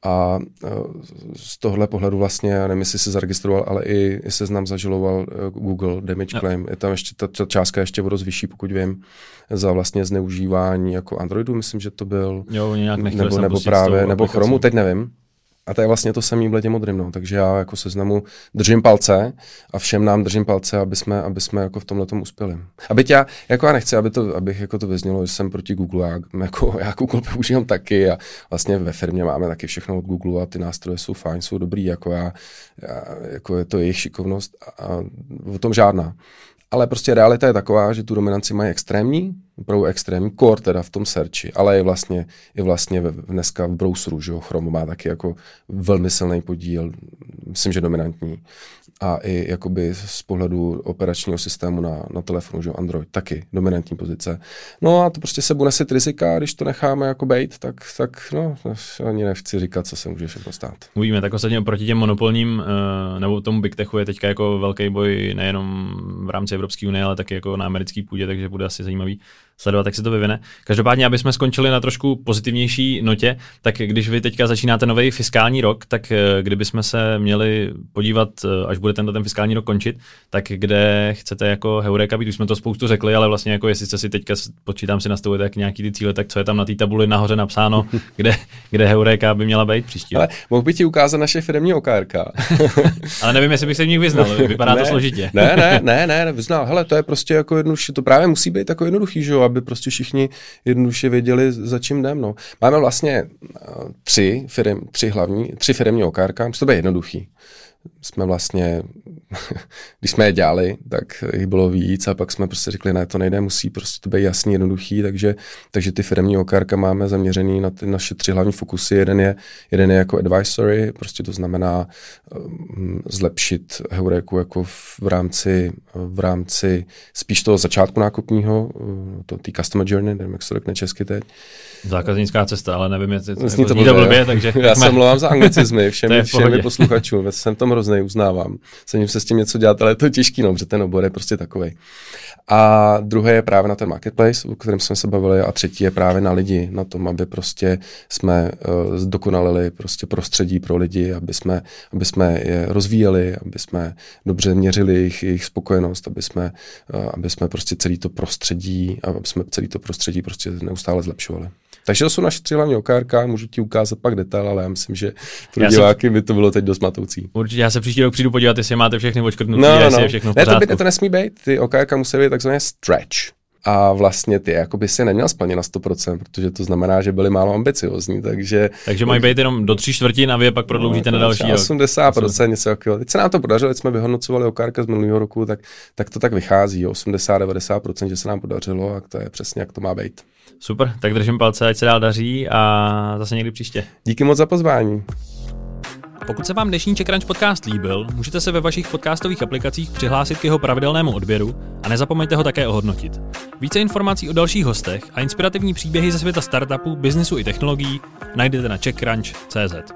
A e, z tohle pohledu vlastně, já nevím, jestli se zaregistroval, ale i, i seznam zažaloval e, Google Damage no. Claim. Je tam ještě, ta, ta částka ještě o dost vyšší, pokud vím, za vlastně zneužívání jako Androidu, myslím, že to byl. Jo, nějak nebo, nebo právě, nebo Chromu, teď nevím. A to je vlastně to samý bledě modrým, no. takže já jako seznamu držím palce a všem nám držím palce, aby jsme, aby jsme jako v tomhle tom uspěli. A byť já, jako já nechci, aby to, abych jako to vyznělo, že jsem proti Google, já, jako, já Google používám taky a vlastně ve firmě máme taky všechno od Google a ty nástroje jsou fajn, jsou dobrý, jako já, já jako je to jejich šikovnost a, a o tom žádná. Ale prostě realita je taková, že tu dominanci mají extrémní, opravdu extrémní core teda v tom searchi, ale je vlastně, je vlastně dneska v browseru, že jo, Chrome má taky jako velmi silný podíl, myslím, že dominantní. A i jakoby z pohledu operačního systému na, na telefonu, že Android, taky dominantní pozice. No a to prostě se bude nesit rizika, když to necháme jako bejt, tak, tak no, ani nechci říkat, co se může všechno stát. Uvidíme, tak ostatně proti těm monopolním, uh, nebo tomu Big Techu je teďka jako velký boj nejenom v rámci Evropské unie, ale taky jako na americké půdě, takže bude asi zajímavý sledovat, jak se to vyvine. Každopádně, aby jsme skončili na trošku pozitivnější notě, tak když vy teďka začínáte nový fiskální rok, tak eh, kdyby jsme se měli podívat, eh, až bude tento ten fiskální rok končit, tak kde chcete jako Heureka být, už jsme to spoustu řekli, ale vlastně jako jestli jste si teďka počítám si nastavit jak nějaký ty cíle, tak co je tam na té tabuli nahoře napsáno, kde, kde Heureka by měla být příští Ale mohl bych ti ukázat naše firmní OKRK. ale nevím, jestli bych se v nich vyznal, vypadá ne, to složitě. ne, ne, ne, ne, vyznal. Hele, to je prostě jako jednoduše, to právě musí být jako jednoduchý, že jo, aby prostě všichni jednoduše věděli, za čím jdem. No. Máme vlastně uh, tři, firm, tři hlavní, tři firmní okárka, musí to být jednoduchý jsme vlastně, když jsme je dělali, tak jich bylo víc a pak jsme prostě řekli, ne, to nejde, musí prostě to být jasný, jednoduchý, takže, takže ty firmní okárka máme zaměřený na ty naše tři hlavní fokusy. Jeden je, jeden je jako advisory, prostě to znamená um, zlepšit Heureku jako v, v, rámci, v rámci spíš toho začátku nákupního, uh, to tý customer journey, nevím, jak se to řekne česky teď. Zákaznická cesta, ale nevím, jestli to, to to blbě, takže... Já se mluvám za anglicizmy všem, všemi posluchačům, jsem tom hrozný, uznávám. Snažím se s tím něco dělat, ale je to těžký, no, protože ten obor je prostě takový. A druhé je právě na ten marketplace, o kterém jsme se bavili, a třetí je právě na lidi, na tom, aby prostě jsme uh, zdokonalili prostě prostředí pro lidi, aby jsme, aby jsme je rozvíjeli, aby jsme dobře měřili jejich, jejich spokojenost, aby jsme, uh, aby jsme prostě celý to prostředí, aby jsme celý to prostředí prostě neustále zlepšovali. Takže to jsou naše tři hlavní OKRK, můžu ti ukázat pak detail, ale já myslím, že pro já diváky se... by to bylo teď dost matoucí. Určitě, já se příští rok přijdu podívat, jestli máte všechny očkrtnuté, no, no, jestli no. je všechno v ne, to, by, to nesmí být, ty OKRK musí být takzvané stretch. A vlastně ty jako by si neměl splnit na 100%, protože to znamená, že byli málo ambiciozní, takže... Takže mají být jenom do tří čtvrtin a vy je pak prodloužíte no, na další 80%, rok. něco takového. Teď se nám to podařilo, teď jsme vyhodnocovali okárka z minulého roku, tak, tak to tak vychází, 80-90%, že se nám podařilo a to je přesně, jak to má být. Super, tak držím palce, ať se dál daří a zase někdy příště. Díky moc za pozvání. Pokud se vám dnešní Crunch podcast líbil, můžete se ve vašich podcastových aplikacích přihlásit k jeho pravidelnému odběru a nezapomeňte ho také ohodnotit. Více informací o dalších hostech a inspirativní příběhy ze světa startupů, biznesu i technologií najdete na checkcrunch.cz.